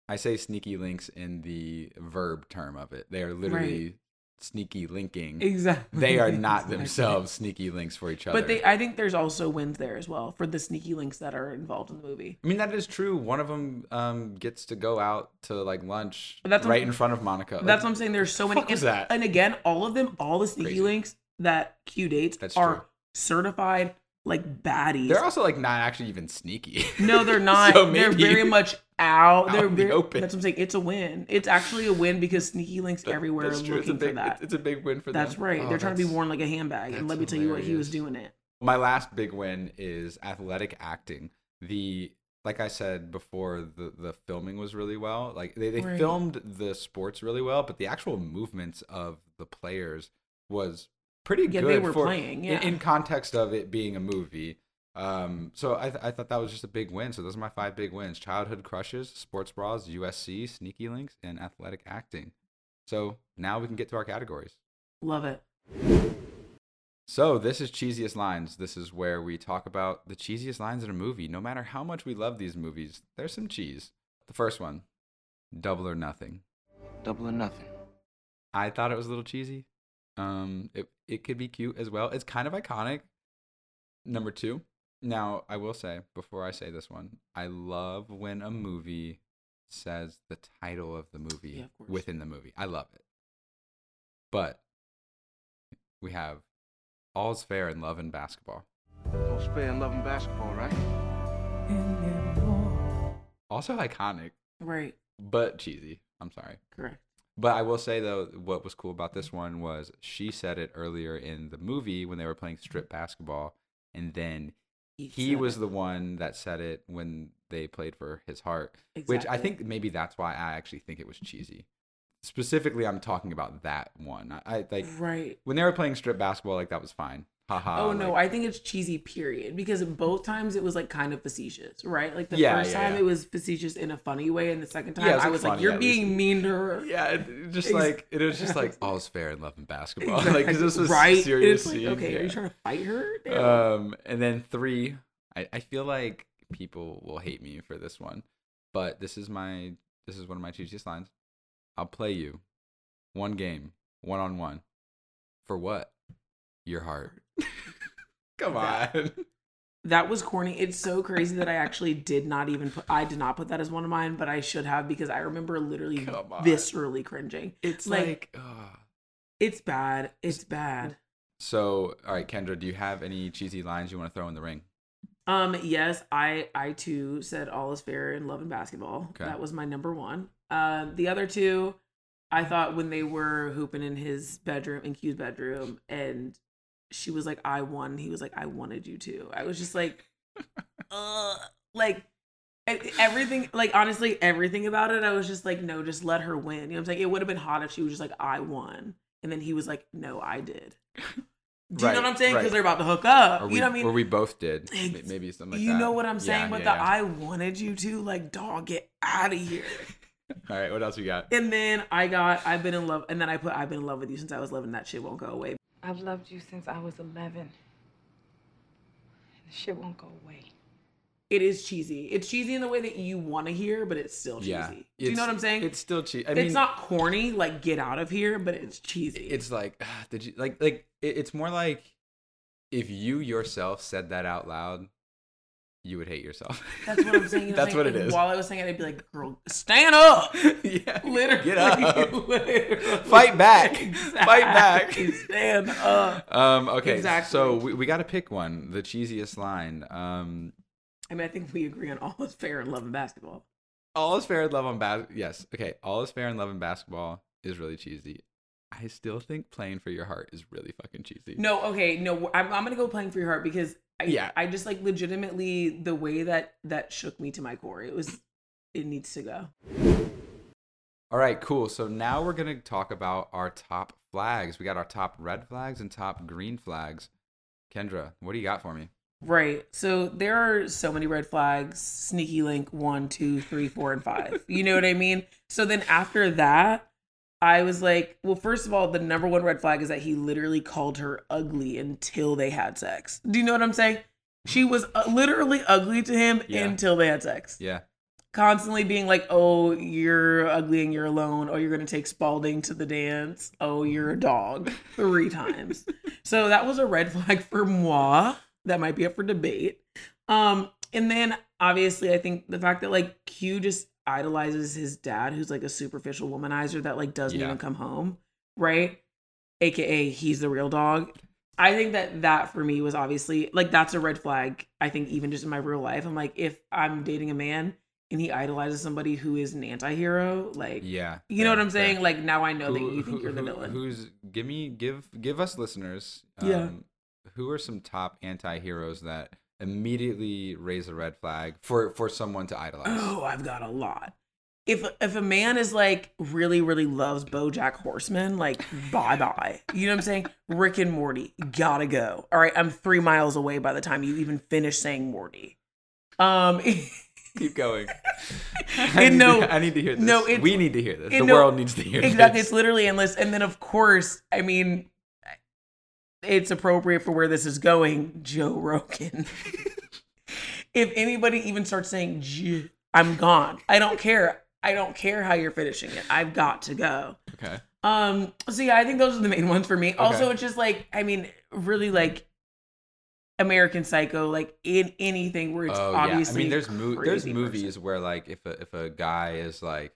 I say sneaky links in the verb term of it. They are literally sneaky linking. exactly. They are <laughs> not Exactly. themselves sneaky links for each other. But they, I think there's also wins there as well for the sneaky links that are involved in the movie. I mean, that is true. One of them um, gets to go out to like lunch But that's what- right in front of Monica. That's what I'm saying. There's so many. and, that? and again, all of them, all the sneaky Crazy. links that Q dates That's are true. certified like baddies. They're also like not actually even sneaky. no, they're <laughs> not. So they're very much out. out They're in the very. open. That's what I'm saying. It's a win. It's actually a win because sneaky links That- everywhere are That's true. It's a looking big. for that. It's, it's a big win for them. That's right. Oh, They're trying to be worn like a handbag, and let me tell you what, he was doing it. My last big win is athletic acting. The like I said before, the the filming was really well. Like they, they Right. filmed the sports really well, but the actual movements of the players was pretty Yeah, good. they were for, playing, in- yeah. in, context of it being a movie. Um, so I, th- I thought that was just a big win. So those are my five big wins: childhood crushes, sports bras, USC, sneaky links, and athletic acting. So now we can get to our categories. Love it. So this is cheesiest lines. This is where we talk about the cheesiest lines in a movie. No matter how much we love these movies, there's some cheese. The first one, Double or Nothing. Double or nothing. I thought it was a little cheesy. Um, it it could be cute as well. It's kind of iconic. Number two. Now I will say before I say this one, I love when a movie says the title of the movie Yeah, of within the movie. I love it. But we have All's Fair in Love and Basketball. All's Fair in Love and basketball, right? Also iconic, Right. but cheesy. I'm sorry. Correct. But I will say though, what was cool about this one was she said it earlier in the movie when they were playing strip basketball, and then he was it. the one that said it when they played for his heart, which I think maybe that's why I actually think it was cheesy. Specifically, I'm talking about that one. I, I like right. when they were playing strip basketball, like that was fine. Haha. Oh no, I think it's cheesy. Period. Because both times it was like kind of facetious, right? Like the Yeah, first yeah, time yeah. it was facetious in a funny way, and the second time was, I like, was like, "You're being mean to her." Yeah, it- just Ex- like it was just like <laughs> all's fair in love and basketball. <laughs> Like 'cause this was right. Serious. Like, scene, okay, are you trying to fight her? Damn. Um, and then three, I, I feel like people will hate me for this one, but this is my this is one of my cheesiest lines. I'll play you one game, one on one. For what? Your heart. <laughs> Come on. that was corny. It's so crazy that I actually did not even put. I did not put that as one of mine, but I should have because I remember literally viscerally cringing. It's Like- like, ugh. It's bad. It's bad. so. All right, Kendra, do you have any cheesy lines you want to throw in the ring? Um, yes, I I too said all is fair in love and basketball. Okay. That was my number one. Uh, the other two, I thought when they were hooping in his bedroom, in Q's bedroom, and she was like, "I won," he was like, "I wanted you to." I was just like, uh, like everything, like honestly, everything about it, I was just like, no, just let her win. You know what I'm saying? It would have been hot if she was just like, "I won," and then he was like, "No, I did." Do you Right, know what I'm saying? Because right. they're about to hook up. Or you we, know what I mean? or we both did. Maybe something like you that. know what I'm Yeah, saying? But yeah, the yeah. I wanted you to, like, dog, get out of here. <laughs> All right, what else you got? And then I got I've been in love and then I put I've been in love with you since I was 11. That shit won't go away. I've loved you since I was 11. And the shit won't go away. It is cheesy. It's cheesy in the way that you want to hear, but it's still cheesy. Yeah, Do you know what I'm saying? It's still cheesy. I it's mean, not corny, like get out of here, but it's cheesy. it's like <sighs> did you like like it, it's more like if you yourself said that out loud you would hate yourself <laughs> that's what I'm saying. that's what it is While I was saying it, I'd be like, girl, stand up. <laughs> yeah Literally. get up <laughs> Literally. Fight back. Fight back. Stand up. um okay Exactly. so we, we got to pick one the cheesiest line um I mean, I think we agree on all is fair in love and basketball. all is fair in love on bas yes okay all is fair in love and basketball is really cheesy i still think playing for your heart is really fucking cheesy No, okay, no, I'm, I'm gonna go playing for your heart because I, Yeah. I just like legitimately the way that that shook me to my core. It was, it needs to go. All right, cool. So now we're to talk about our top flags. We got our top red flags and top green flags. Kendra, what do you got for me? Right. So there are so many red flags. Sneaky link one, two, three, four, and five. You know what I mean? So then after that, I was like, well, first of all, the number one red flag is that he literally called her ugly until they had sex. Do you know what I'm saying? She was uh, literally ugly to him Yeah. until they had sex. Yeah. constantly being like, "Oh, you're ugly and you're alone. Oh, you're gonna take Spalding to the dance. Oh, you're a dog." Three times. <laughs> So that was a red flag for moi. That might be up for debate. Um, and then obviously, I think the fact that like Q just idolizes his dad, who's like a superficial womanizer that like doesn't Yeah. even come home, right? AKA, he's the real dog. I think that that for me was obviously like that's a red flag. I think even just in my real life, I'm like, if I'm dating a man and he idolizes somebody who is an anti-hero, like Yeah. you know what I'm saying? fair. Like now I know that you think who- you're the villain. Who's give me give give us listeners Yeah. um, who are some top anti-heroes that immediately raise a red flag for for someone to idolize? Oh, I've got a lot. If if a man is like really really loves BoJack Horseman, like bye bye. You know what I'm saying? Rick and Morty, gotta go. All right, I'm three miles away by the time you even finish saying Morty. Um, <laughs> Keep going. <laughs> I, need no- to, I need to hear this. no, it's- we need to hear this. The no- world needs to hear exactly. this. It's literally endless. And then of course, I mean, it's appropriate for where this is going. Joe Rogan. <laughs> if anybody even starts saying J, I'm gone. I don't care. I don't care how you're finishing it. I've got to go. Okay. Um. So yeah, I think those are the main ones for me. Also, it's just like I mean, really like American Psycho, like in anything where it's oh obviously. yeah. I mean, there's mo- there's movies person. where like if a if a guy is like,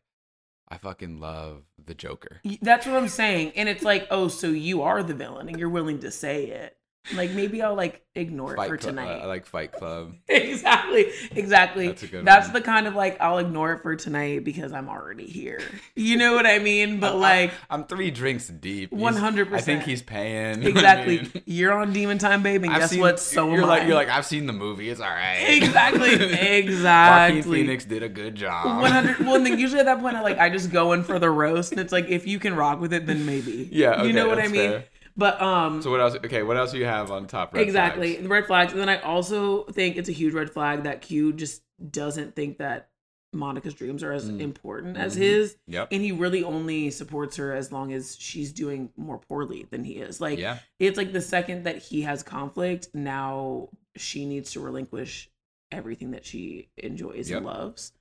I fucking love the Joker. That's what I'm saying. And it's like, oh, so you are the villain and you're willing to say it. Like maybe I'll like ignore it for Club- uh, tonight. I like Fight Club. <laughs> exactly exactly That's a good that's one. the kind of like i'll ignore it for tonight because i'm already here you know what i mean but <laughs> like I'm three drinks deep. 100%. I think he's paying. <laughs> I exactly mean, you're on demon time babe and I've guess seen- what so you're like I. you're like I've seen the movie. It's all right. exactly Exactly. Joaquin Phoenix did a good job. 100 well and then usually at that point i like i just go in for the roast and it's like if you can rock with it then maybe Yeah, you know what i mean fair. But um So what else? Okay, what else do you have on top? Red exactly flags? the red flags and then i also think it's a huge red flag that q just doesn't think that monica's dreams are as Mm. important as Mhm. his Yep. and he really only supports her as long as she's doing more poorly than he is like yeah. it's like the second that he has conflict now she needs to relinquish everything that she enjoys and loves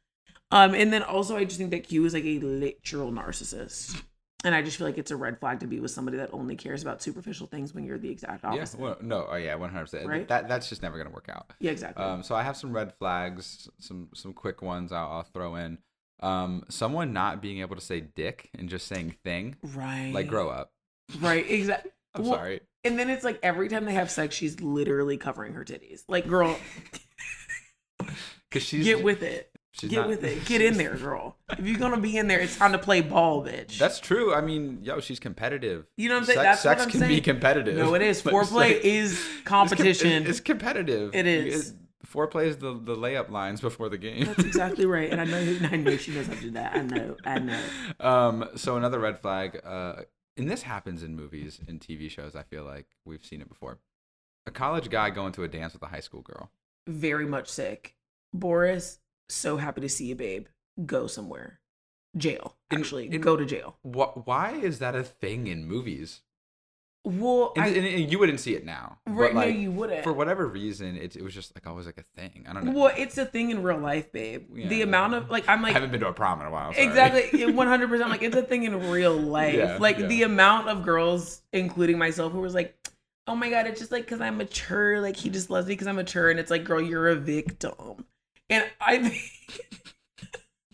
um and then also i just think that q is like a literal narcissist and i just feel like it's a red flag to be with somebody that only cares about superficial things when you're the exact Yeah. opposite Well, no. Oh yeah. One hundred percent. Right? That that's just never gonna work out. yeah exactly Um, so I have some red flags, some some quick ones I'll, I'll throw in. Um, someone not being able to say dick and just saying thing, right like grow up. right exactly <laughs> I'm Well, sorry. and then it's like every time they have sex she's literally covering her titties like girl <laughs> Because she's get with it she's get not- with it <laughs> get in there girl if you're gonna be in there it's time to play ball bitch That's true. I mean, yo, she's competitive. You know what I'm saying? Sex, That's sex what I'm can saying. be competitive. No, it is. <laughs> It's Foreplay like- is it's com- competition. It's, competitive. It is. It- foreplay is the, the layup lines before the game. That's exactly <laughs> right. And I know, I know she knows how to do that. I know, I know. um. So another red flag. Uh, and this happens in movies and TV shows. I feel like we've seen it before. A college guy going to a dance with a high school girl. Very much sick. Boris, so happy to see you, babe. Go somewhere. Jail. Actually, in- go to jail. What? Why is that a thing in movies? Well, And, I, and- and you wouldn't see it now. but, right, like, no, you wouldn't. For whatever reason, it, it was just like always like a thing. I don't know. well, it's a thing in real life, babe. Yeah. the amount of like, I'm I like, haven't been to a prom in a while. sorry. Exactly, <laughs> one hundred percent. Like it's a thing in real life. Yeah, like yeah. the amount of girls, including myself, who was like, "Oh my god, it's just like because I'm mature. Like he just loves me because I'm mature." And it's like, girl, you're a victim. And I think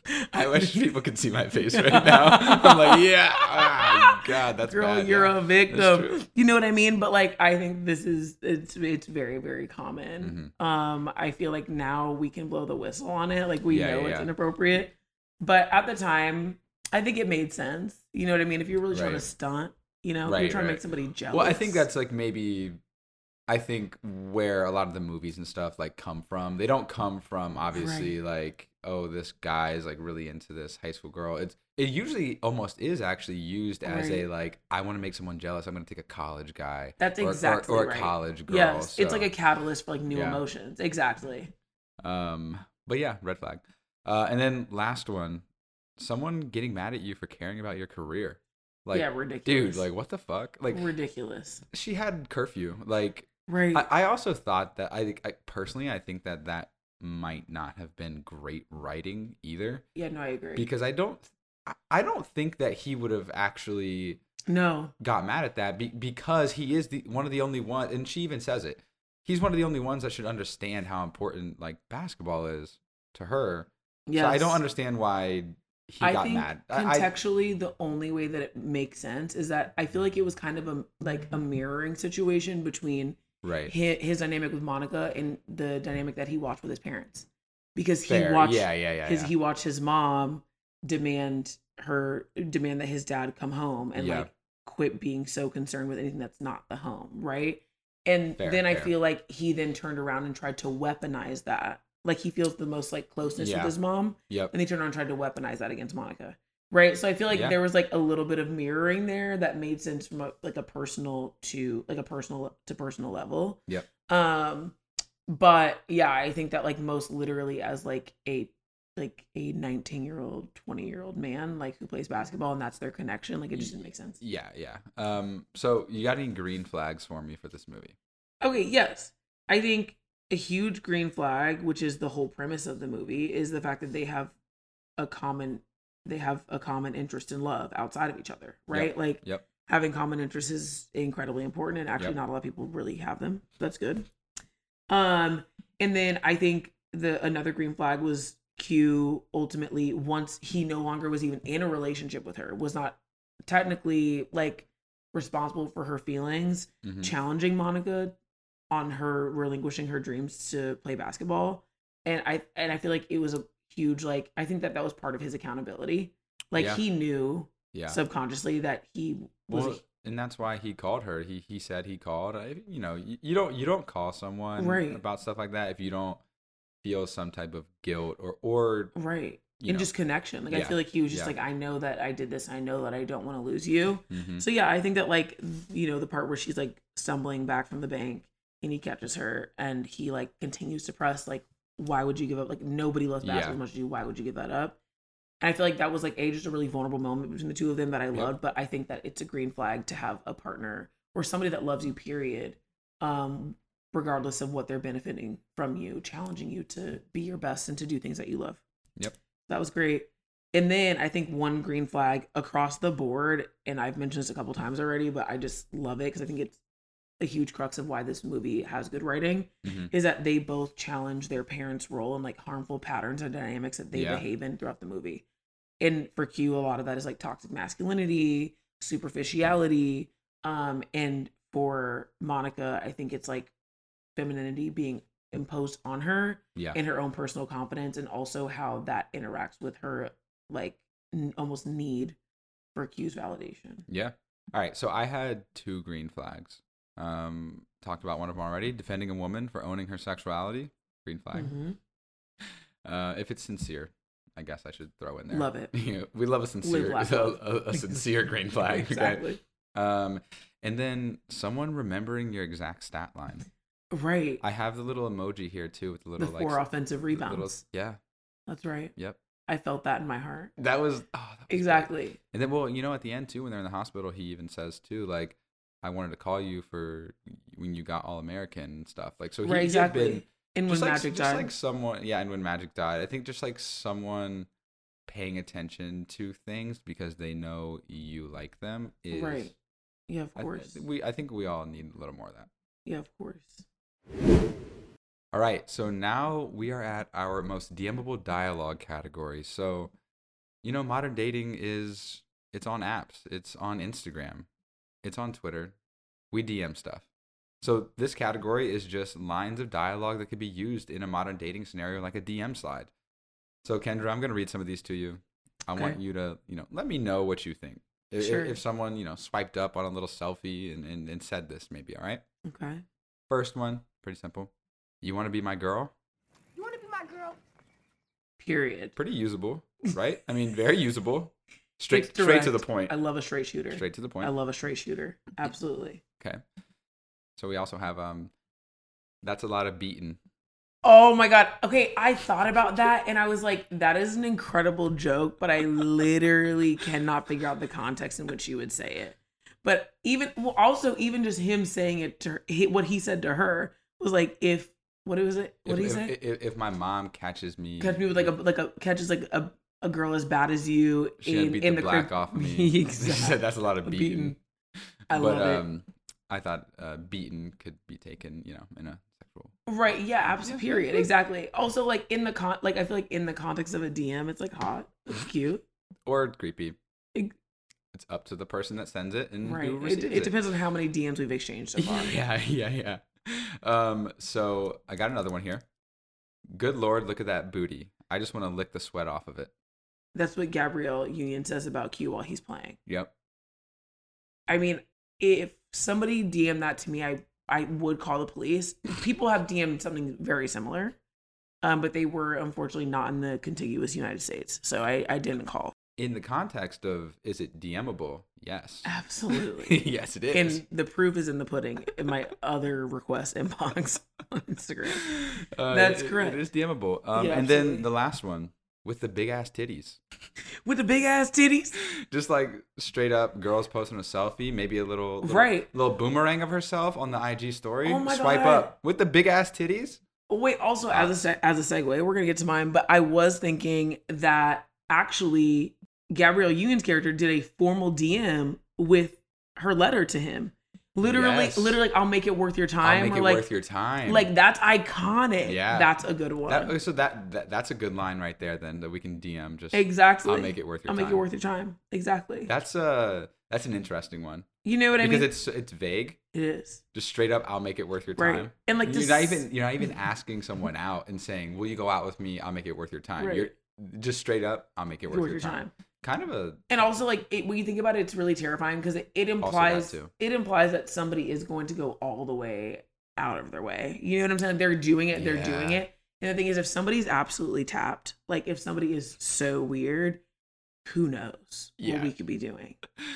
<laughs> I wish people could see my face right <laughs> now. I'm like, yeah, ah, God, that's girl, bad. you're yeah. a victim. You know what I mean? But like, I think this is it's it's very very common. Mm-hmm. Um, I feel like now we can blow the whistle on it. Like we Yeah, know yeah, it's inappropriate, but at the time, I think it made sense. You know what I mean? If you're really trying to stunt, you know, if Right, you're trying to make somebody jealous. Well, I think that's like maybe. I think where a lot of the movies and stuff like come from, they don't come from obviously like oh this guy is like really into this high school girl. It's it usually almost is actually used as a like I want to make someone jealous. I'm going to take a college guy. That's or- or- exactly or, a right. college girl. yes, it's like a catalyst for like new Yeah. emotions. Exactly. um. But yeah, red flag. Uh, and then last one, someone getting mad at you for caring about your career. Like, yeah, ridiculous. dude, like what the fuck? Like, ridiculous. she had curfew. Like, Right. I, I also thought that I, I personally I think that that might not have been great writing either yeah, no, I agree. because I don't I- don't think that he would have actually no, got mad at that be, because he is the one of the only one and she even says it he's one of the only ones that should understand how important like basketball is to her Yeah. so I don't understand why he I got think mad I- I- contextually, the only way that it makes sense is that I feel mm. like it was kind of a like a mirroring situation between right his, his dynamic with Monica and the dynamic that he watched with his parents, because he Fair. watched yeah yeah yeah, his yeah. he watched his mom demand her demand that his dad come home and Yeah. like quit being so concerned with anything that's not the home, right? And Fair, then I fair. feel like he then turned around and tried to weaponize that. Like he feels the most like closeness Yeah. with his mom, yep and he turned around and tried to weaponize that against Monica. Right. So I feel like Yeah. there was like a little bit of mirroring there that made sense from a, like a personal to like a personal to personal level. yeah Um but yeah, I think that like most literally as like a like a 19 year old 20 year old man like who plays basketball and that's their connection like it just didn't make sense yeah yeah um so you got any green flags for me for this movie okay yes i think a huge green flag which is the whole premise of the movie is the fact that they have a common they have a common interest in love outside of each other right like yep having common interests is incredibly important and actually Yep. not a lot of people really have them that's good um and then i think the another green flag was q ultimately once he no longer was even in a relationship with her was not technically like responsible for her feelings, Mhm. challenging Monica on her relinquishing her dreams to play basketball. And I and I feel like it was a huge like I think that that was part of his accountability. Like Yeah. he knew Yeah. subconsciously that he was Well, and that's why he called her. He he said he called. I, you know, you, you don't you don't call someone Right. about stuff like that if you don't feel some type of guilt or or right and know. just connection. Like I feel like he was just Yeah. like I know that I did this. I know that I don't want to lose you. Mhm. So yeah, I think that like you know the part where she's like stumbling back from the bank and he catches her and he like continues to press like why would you give up like nobody loves basketball Yeah. as much as you why would you give that up and I feel like that was like a just a really vulnerable moment between the two of them that I Yep. loved but I think that it's a green flag to have a partner or somebody that loves you period um regardless of what they're benefiting from you challenging you to be your best and to do things that you love Yep. that was great. And then I think one green flag across the board, and I've mentioned this a couple times already, but I just love it because I think it's a huge crux of why this movie has good writing Mhm. is that they both challenge their parents' role and like harmful patterns and dynamics that they Yeah. behave in throughout the movie. And for Q, a lot of that is like toxic masculinity, superficiality, um, and for Monica, I think it's like femininity being imposed on her yeah. in her own personal confidence and also how that interacts with her like n- almost need for Q's validation. Yeah. All right. So I had two green flags. Um, talked about one of them already. Defending a woman for owning her sexuality. Green flag. Mhm. <laughs> Uh, if it's sincere, I guess I should throw in there. Love it. <laughs> We love a sincere, <laughs> a, a, a sincere green flag. okay? exactly. Um, and then someone remembering your exact stat line. Right. I have the little emoji here too with the the little four like offensive the little- rebounds. yeah. That's right. Yep. I felt that in my heart. That was oh, that was great. Exactly. And then, well, you know, at the end too, when they're in the hospital, he even says too, like, "I wanted to call you for when you got All American and stuff." Like, so he, right. Exactly. been and when just like, Magic just died. like someone, yeah, and when Magic died, I think just like someone paying attention to things because they know you like them is right. Yeah, of I, I course. we I think we all need a little more of that. yeah, of course. All right, so now we are at our most DMable dialogue category. So, you know, modern dating is it's on apps, it's on Instagram, it's on Twitter. We DM stuff. So this category is just lines of dialogue that could be used in a modern dating scenario like a DM slide. So Kendra, I'm going to read some of these to you. I want you to, you know, let me know what you think. I- i- Sure. If someone, you know, swiped up on a little selfie and, and, and said this maybe, all right? Okay. First one, pretty simple. You want to be my girl? You want to be my girl? Period. pretty usable, right? I mean, very usable. <laughs> Straight, straight to the point. I love a straight shooter. Straight to the point. I love a straight shooter. Absolutely. <clears throat> okay. So we also have um, that's a lot of beaten. Oh my god. Okay, I thought about that and I was like, that is an incredible joke, but I literally cannot figure out the context in which you would say it. But even well, also even just him saying it to her, what he said to her was like, if what was it? What if, did he if, say? If, if my mom catches me, Catch me with like a like a catches like a, a girl as bad as you she in beat in the, the black crib. off me. <laughs> exactly. Said <laughs> that's a lot of beaten. Beaten. I but love it. um, I thought uh, beaten could be taken, you know, in a sexual. Right. Yeah. Absolutely. Period. Exactly. Also, like in the con, like I feel like in the context of a DM, it's like hot, it's <laughs> cute. or creepy. It's up to the person that sends it and Right. who It, it depends on how many DMs we've exchanged so far. Yeah, yeah, yeah. Um, so I got another one here. Good lord, look at that booty. I just want to lick the sweat off of it. That's what Gabrielle Union says about Q while he's playing. Yep. I mean, if somebody DM'd that to me, I I would call the police. People have DM'd something very similar, um, but they were unfortunately not in the contiguous United States, so I I didn't call. In the context of is it DMable? Yes. Absolutely. <laughs> yes, it is. And the proof is in the pudding in my other request inbox <laughs> on Instagram. Uh, That's it- correct. It is DMable. Um, Yeah, and then the last one with the big ass titties. <laughs> With the big ass titties. Just like straight up girls posting a selfie, maybe a little, little Right. little boomerang of herself on the IG story. Oh my Swipe God. up with the big ass titties. Wait, also ah. as a as a segue, we're gonna get to mine, but I was thinking that actually Gabrielle Union's character did a formal DM with her letter to him. Literally, Yes. literally, I'll make it worth your time. I'll make or it like, worth your time. like that's iconic. Yeah. that's a good one. that, so that, that that's a good line right there. Then that we can DM just exactly. I'll make it worth your I'll make it time. worth your time. Exactly. That's a that's an interesting one you know what I because mean? Because it's it's vague. it is Just straight up, I'll make it worth your right, time. and like you're not even you're not even <laughs> asking someone out and saying, "Will you go out with me? I'll make it worth your time." Right. You're just straight up, "I'll make it worth, worth your time. Kind of a And also, like it, when you think about it, it's really terrifying because it, it implies it implies that somebody is going to go all the way out of their way. You know what I'm saying? They're doing it. They're doing it. And the thing is, if somebody's absolutely tapped, like if somebody is so weird, who knows Yeah. what we could be doing?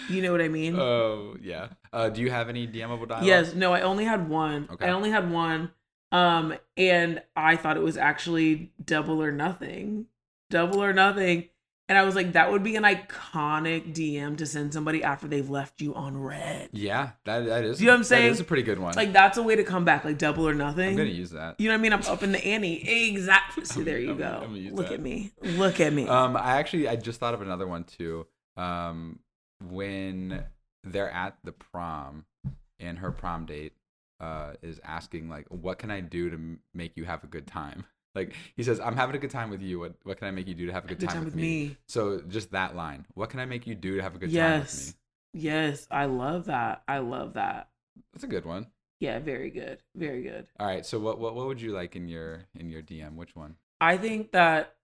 You know what I mean? oh yeah. Uh, do you have any DMable dialogue? yes. No, I only had one. Okay. I only had one. Um, and I thought it was actually double or nothing. Double or nothing. And I was like, that would be an iconic DM to send somebody after they've left you on read. Yeah, that that is. You know what I'm saying? is a pretty good one. Like that's a way to come back, like double or nothing. I'm gonna use that. You know what I mean? I'm up in the ante. Exactly. See, <laughs> there you I'm- go. I'm Look that. at me. Look at me. Um, I actually I just thought of another one too. Um, when they're at the prom, and her prom date uh is asking like, "What can I do to make you have a good time?" Like he says, "I'm having a good time with you. What what can I make you do to have a good, Good time, time with with me? me. So just that line. What can I make you do to have a good time with yes. me? Yes. I love that. I love that. That's a good one. Yeah, very good. Very good. All right. So what what what would you like in your in your DM? Which one? I think that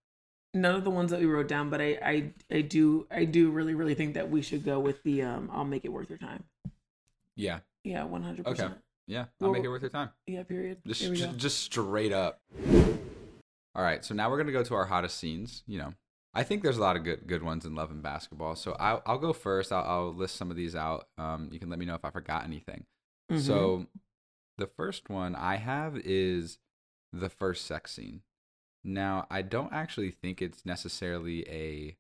none of the ones that we wrote down, but I, I I do I do really, really think that we should go with the um I'll make it worth your time. Yeah. Yeah, one hundred percent. Okay. Yeah. I'll make it worth your time. Yeah, period. Just, just, just straight up. All right, so now we're gonna go to our hottest scenes. You know, I think there's a lot of good good ones in Love and Basketball. So I'll I'll go first. I'll, I'll list some of these out. Um, you can let me know if I forgot anything. Mhm. So the first one I have is the first sex scene. Now I don't actually think it's necessarily a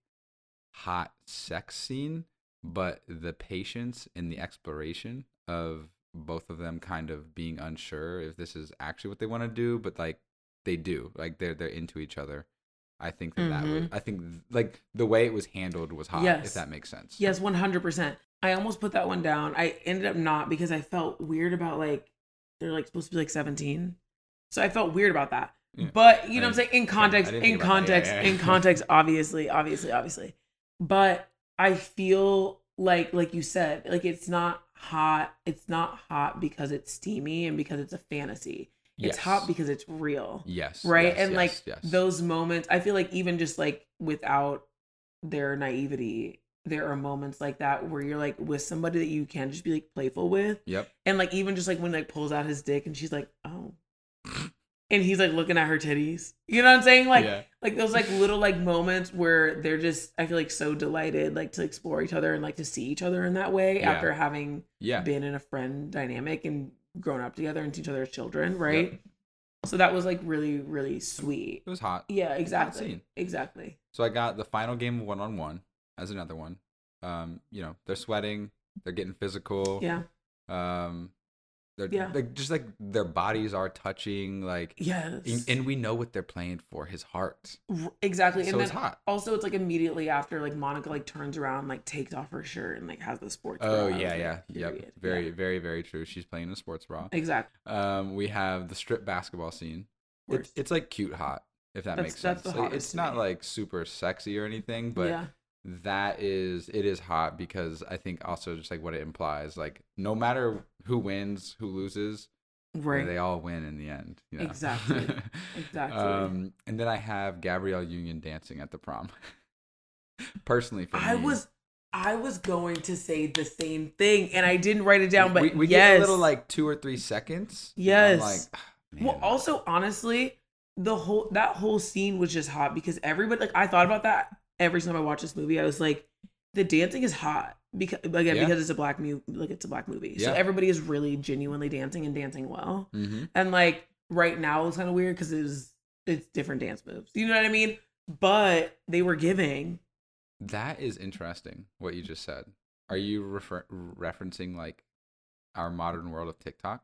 hot sex scene, but the patience and the exploration of both of them kind of being unsure if this is actually what they want to do, but like they do, like they're they're into each other. I think that that would, I think like the way it was handled was hot, if Mm-hmm. That makes sense. Yes, one hundred percent. I almost put that one down. I ended up not because I felt weird about like they're like supposed to be like seventeen, so I felt weird about that. Yeah. But you know I what I'm saying in context, didn't in. Yeah, context, yeah, yeah. in context, <laughs> obviously, obviously, obviously. But I feel like like you said, like it's not hot. It's not hot because it's steamy and because it's a fantasy. It's hot because it's real Yes. right yes, and yes, like yes. those moments i feel like even just like without their naivety there are moments like that where you're like with somebody that you can just be like playful with Yep. and like even just like when like pulls out his dick and she's like oh <laughs> and he's like looking at her titties you know what i'm saying like yeah. like those like little like moments where they're just i feel like so delighted like to explore each other and like to see each other in that way Yeah. after having Yeah. been in a friend dynamic and grown up together and to each other as children right so that was like really really sweet It was hot. yeah, exactly. Exactly. So I got the final game of one on one as another one. Um, you know, they're sweating, they're getting physical. Yeah. Um, they're Yeah. like just like their bodies are touching, like, Yes. and, and we know what they're playing for his heart. Exactly. So and then it's hot. also it's like immediately after like Monica like turns around, like takes off her shirt and like has the sports Oh bra. Yeah, yeah, yep. Very, Yeah. very, very true. She's playing in a sports bra. Exactly. Um, we have the strip basketball scene. It's it's like cute hot, if that That's- makes sense. Like, it's not me. like super sexy or anything, but yeah. That is it is hot because I think also just like what it implies, like no matter who wins, who loses, Right. they all win in the end. You know? Exactly. <laughs> Exactly. Um, and then I have Gabrielle Union dancing at the prom. <laughs> Personally, for I me, was I was going to say the same thing and I didn't write it down, but we, we yes. get a little like two or three seconds. Yes. like, "Ah, Well, also honestly, the whole that whole scene was just hot because everybody like I thought about that every time I watch this movie. I was like, the dancing is hot because again Yeah. because it's a black mu like it's a black movie, so everybody is really genuinely dancing and dancing well. Mhm. And like right now it's kind of weird because it's it's different dance moves. You know what I mean? But they were giving. That is interesting. What you just said. Are you refer- referencing like our modern world of TikTok?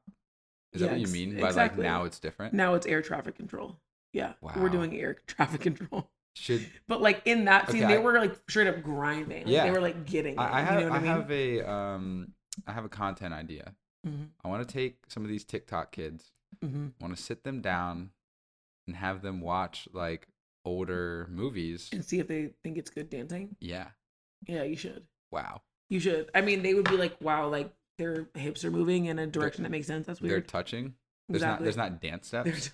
Is that what you mean by like now it's different? Now it's air traffic control. Yeah, we're doing air traffic <laughs> control. Should But like in that scene, Okay, they I- were like straight up grinding. Like, Yeah. they were like getting. It, I, I you have know what I, I mean? have a um I have a content idea. hmm I want to take some of these TikTok kids. hmm I want to sit them down and have them watch like older movies. And see if they think it's good dancing. Yeah. Yeah, you should. Wow. You should. I mean, they would be like, wow, like their hips are moving in a direction that makes sense. That's weird They're touching. There's Exactly. not there's not dance steps.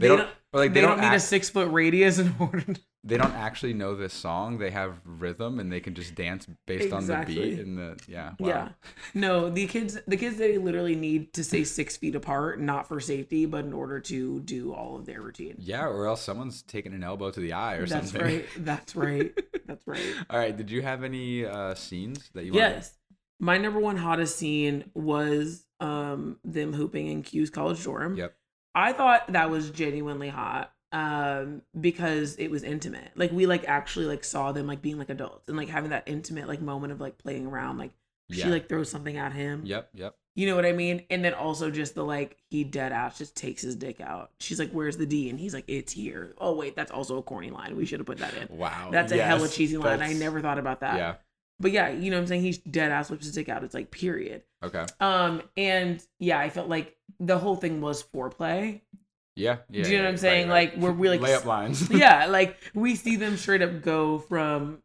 They, they don't, don't. like they, they, don't, need a six foot radius in order. To, they don't actually know this song. They have rhythm and they can just dance based on the beat and the yeah. Wow. Yeah. No, the kids, the kids, they literally need to stay six feet apart, not for safety, but in order to do all of their routine. Yeah, or else someone's taking an elbow to the eye or something. That's something. right. That's right. That's right. <laughs> All right. Did you have any uh, scenes that you? Yes. My number one hottest scene was um them hooping in Q's college dorm. Yep. I thought that was genuinely hot um because it was intimate. Like we like actually like saw them like being like adults and like having that intimate like moment of like playing around like Yeah. she like throws something at him. Yep. Yep. You know what I mean? And then also just the like he dead ass just takes his dick out. She's like, "Where's the D?" And he's like, "It's here." Oh wait, that's also a corny line. We should have put that in. Wow. That's a hella yes, cheesy line. I never thought about that. Yeah. But yeah, you know what I'm saying? He's dead ass whips his dick out. It's like period. Okay. Um, and yeah, I felt like the whole thing was foreplay. Yeah. Yeah. Do you know yeah, what I'm saying? right. Like, we're really- layup lines. <laughs> yeah, <laughs> like we see them straight up go from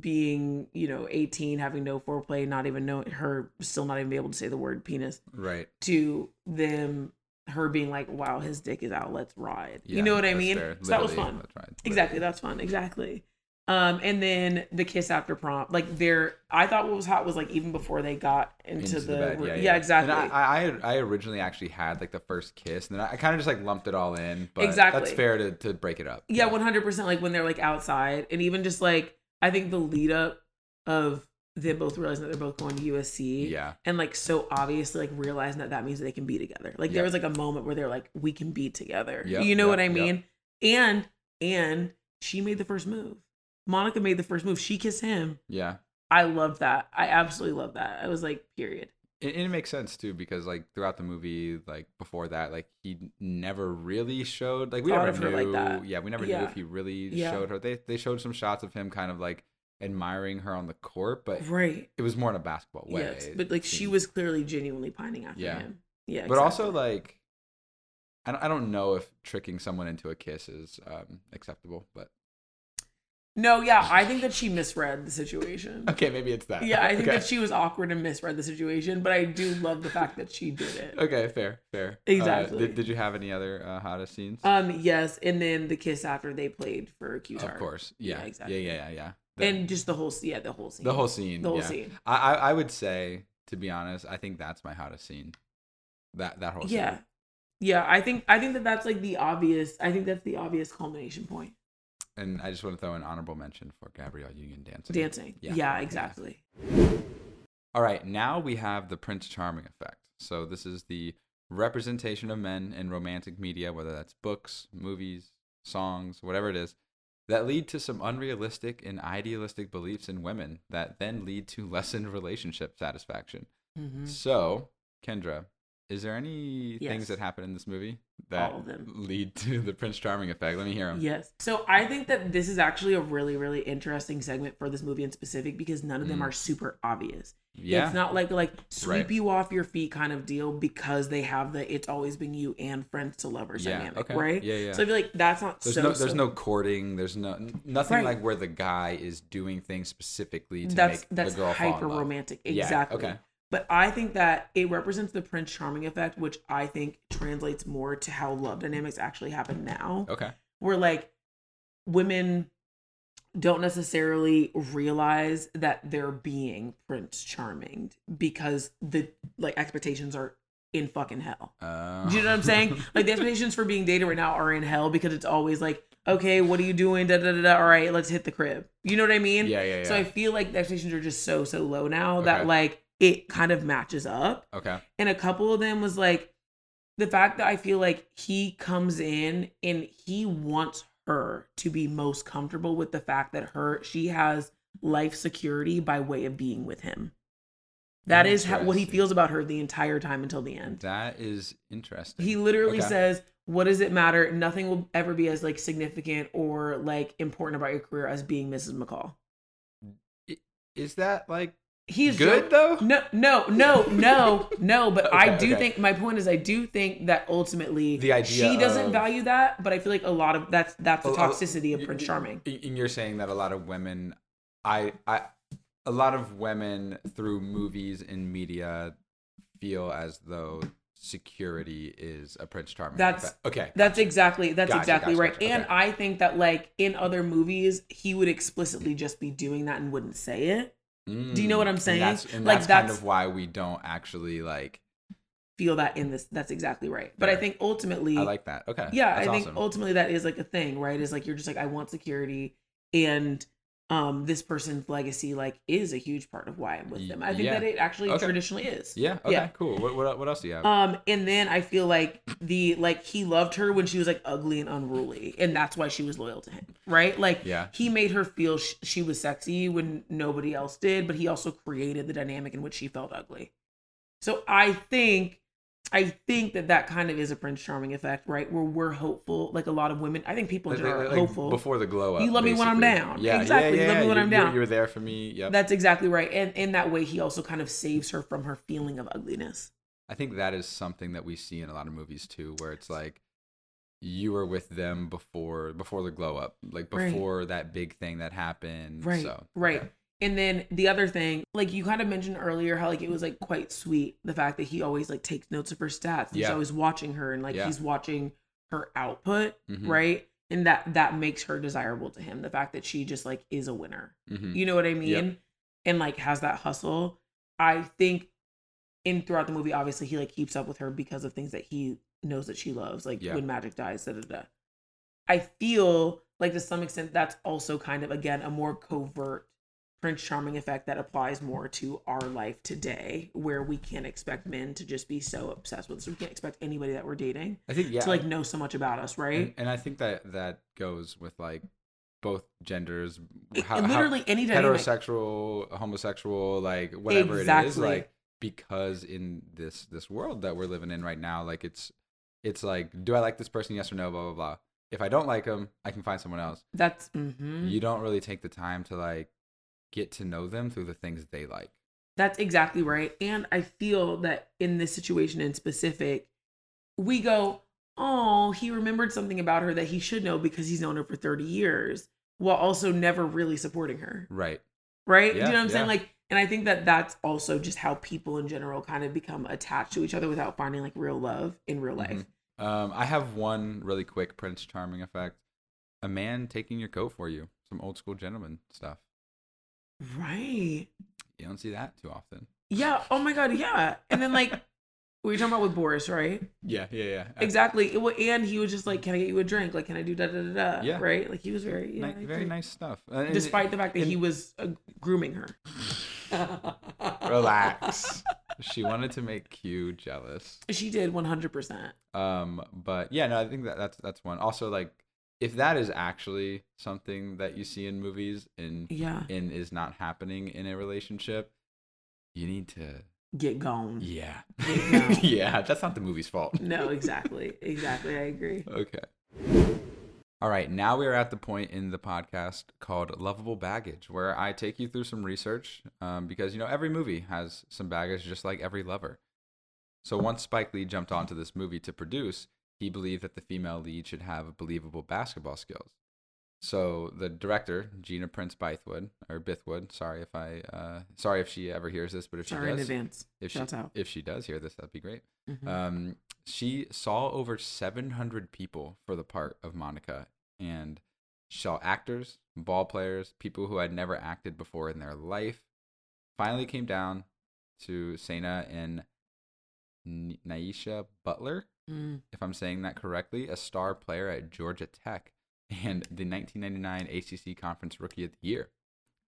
being, you know, 18, having no foreplay, not even know her still not even be able to say the word penis, right. to them her being like, Wow, his dick is out, let's ride. Yeah, you know what I mean? So that was fun. That's right. Exactly, that's fun. Exactly. Um, and then the kiss after prom, like there, I thought what was hot was like even before they got into, Into the, bed, yeah, yeah, exactly. And I, I, I originally actually had like the first kiss, and then I, I kind of just like lumped it all in. But Exactly. that's fair to, to break it up. yeah, one hundred percent. Like when they're like outside, and even just like I think the lead up of them both realizing that they're both going to USC, Yeah. and like so obviously like realizing that that means that they can be together. Like there was like a moment where they're like, we can be together. Yep, you know yep, what I mean? And and she made the first move. Monica made the first move. She kissed him. Yeah. I love that. I absolutely love that. I was like, period. And it makes sense too because like throughout the movie, like before that, like he never really showed like we Thought never knew. like that. Yeah, we never knew if he really Yeah. showed her. They they showed some shots of him kind of like admiring her on the court, but Right. it was more in a basketball way. Yes. But like she was clearly genuinely pining after Yeah. him. Yeah. but also like I don't, I don't know if tricking someone into a kiss is um, acceptable, but No, yeah, I think that she misread the situation. okay, maybe it's that. Yeah, I think okay. that she was awkward and misread the situation, but I do love the fact that she did it. Okay, fair, fair. Uh, Exactly. did, did you have any other uh, hottest scenes? Um, yes, and then the kiss after they played for Q of course. Yeah. Yeah, exactly. Yeah, yeah, yeah, yeah. The- and just the whole yeah the whole scene. the whole scene. The whole yeah. scene. I, I I would say, to be honest, I think that's my hottest scene. That that whole scene. Yeah, yeah. I think I think that that's like the obvious. I think that's the obvious culmination point. And I just want to throw an honorable mention for Gabrielle Union dancing. Dancing. Yeah. Yeah, exactly. All right, now we have the Prince Charming effect. So this is the representation of men in romantic media, whether that's books, movies, songs, whatever it is, that lead to some unrealistic and idealistic beliefs in women that then lead to lessened relationship satisfaction. Mhm. So, Kendra, is there any Yes. things that happen in this movie that All of them. lead to the Prince Charming effect? Let me hear them. Yes. So I think that this is actually a really, really interesting segment for this movie in specific because none of them Mm. are super obvious. Yeah. It's not like like sweep Right. you off your feet kind of deal because they have the it's always been you and friends to lovers Yeah, dynamic, okay. right? Yeah, yeah. So I feel like that's not There's so. no there's so- no courting. There's no nothing Right. like where the guy is doing things specifically to that's make that's the girl fall in hyper romantic. Yeah, Exactly. okay. But I think that it represents the Prince Charming effect, which I think translates more to how love dynamics actually happen now. Okay. where like women don't necessarily realize that they're being prince charming because the like expectations are in fucking hell. Uh, Do you know what I'm saying? like the expectations for being dated right now are in hell because it's always like, okay, what are you doing? Da da da. da. All right, let's hit the crib. You know what I mean? Yeah, yeah, yeah. So I feel like the expectations are just so so low now that Okay. like it kind of matches up okay. and a couple of them was like the fact that I feel like he comes in and he wants her to be most comfortable with the fact that her she has life security by way of being with him. That is how, what he feels about her the entire time until the end. That is interesting. He literally Okay. says, "What does it matter? Nothing will ever be as like significant or like important about your career as being Mrs. McCall." Is that like he's Good, though? No, no, no, no, no. But <laughs> I do okay. think my point is I do think that ultimately The idea she doesn't of- value that, but I feel like a lot of that's that's the toxicity of Prince Charming. And you're saying that a lot of women, I, I, a lot of women through movies and media feel as though security is a Prince Charming. That's- okay. That's exactly that's Gotcha, exactly gotcha, right. gotcha, And okay. I think that like in other movies, he would explicitly just be doing that and wouldn't say it. Do you know what I'm Mm, saying? That's, Like, that's kind of why we don't actually like. Feel that in this that's exactly right. But I think ultimately I like that. Okay. yeah that's i think awesome. ultimately that is like a thing right is like you're just like i want security and um this person's legacy like is a huge part of why i'm with them i think yeah. that it actually Okay. traditionally is Yeah. Okay. Yeah. Cool. What, what what else do you have? um and then i feel like the like he loved her when she was like ugly and unruly and that's why she was loyal to him right like Yeah. he made her feel sh- she was sexy when nobody else did but he also created the dynamic in which she felt ugly so i think I think that that kind of is a Prince Charming effect, right? Where we're hopeful, like a lot of women. I think people Like- are like hopeful. before the glow up. You love me when I'm down. Yeah, Exactly, Yeah, you yeah, love me when you- I'm you're- down. You're there for me. Yep. That's exactly right. And in that way, he also kind of saves her from her feeling of ugliness. I think that is something that we see in a lot of movies too, where it's like you were with them before before the glow up, like Right. before that big thing that happened. Right. So right. okay. And then the other thing, like you kind of mentioned earlier, how like it was like quite sweet the fact that he always like takes notes of her stats. He's Yeah. always watching her and like Yeah. he's watching her output, Mhm. right? And that that makes her desirable to him. The fact that she just like is a winner. Mhm. You know what I mean? Yep. And like has that hustle. I think in throughout the movie, obviously he like keeps up with her because of things that he knows that she loves, like Yeah. when magic dies, da da da. I feel like to some extent that's also kind of again a more covert Prince Charming effect that applies more to our life today, where we can't expect men to just be so obsessed with us. We can't expect anybody that we're dating I think yeah, to like know so much about us, right? and, and I think that that goes with like both genders, how- and how- literally any dynamic. heterosexual, homosexual, like whatever it is, like because in this this world that we're living in right now, like it's it's like, do I like this person? Yes or no? Blah blah blah. If I don't like them, I can find someone else. That's mm-hmm. You don't really take the time to like get to know them through the things they like. That's exactly right. And I feel that in this situation in specific, we go, oh, he remembered something about her that he should know because he's known her for 30 years, while also never really supporting her. Right. Right? Do Yeah, you know what I'm saying? Like, and I think that that's also just how people in general kind of become attached to each other without finding like real love in real life. Mhm. Um, I have one really quick Prince Charming effect. A man taking your coat for you. Some old school gentleman stuff. Right. You don't see that too often. Yeah. Oh my God. Yeah. And then like, <laughs> we were talking about with Boris, right? Yeah, yeah, yeah. Exactly. It, and he was just like, "Can I get you a drink? Like, can I do da da da da?" Yeah. Right. Like he was very, yeah, very nice stuff. Uh, Despite the fact that and- he was uh, grooming her. <laughs> relax. she wanted to make Q jealous. She did one hundred percent. Um, but yeah, no, I think that that's that's one. Also, like, if that is actually something that you see in movies and Yeah. and is not happening in a relationship, you need to. Get gone. Yeah, Yeah. <laughs> yeah. That's not the movie's fault. <laughs> No, exactly. Exactly. I agree. Okay. All right, now we are at the point in the podcast called Lovable Baggage, where I take you through some research um, because, you know, every movie has some baggage just like every lover. So once Spike Lee jumped onto this movie to produce, he believed that the female lead should have believable basketball skills. So the director, Gina Prince Bythewood, or Bithwood, sorry if I, uh, sorry if she ever hears this, but if Sorry she in does, advance. if she, out. if she does hear this, that'd be great. Mhm. Um, she saw over 700 people for the part of Monica and saw actors, ball players, people who had never acted before in their life. Finally came down to Sanaa and N- Naisha Butler, Mm. if I'm saying that correctly, a star player at Georgia Tech and the 1999 ACC Conference Rookie of the Year.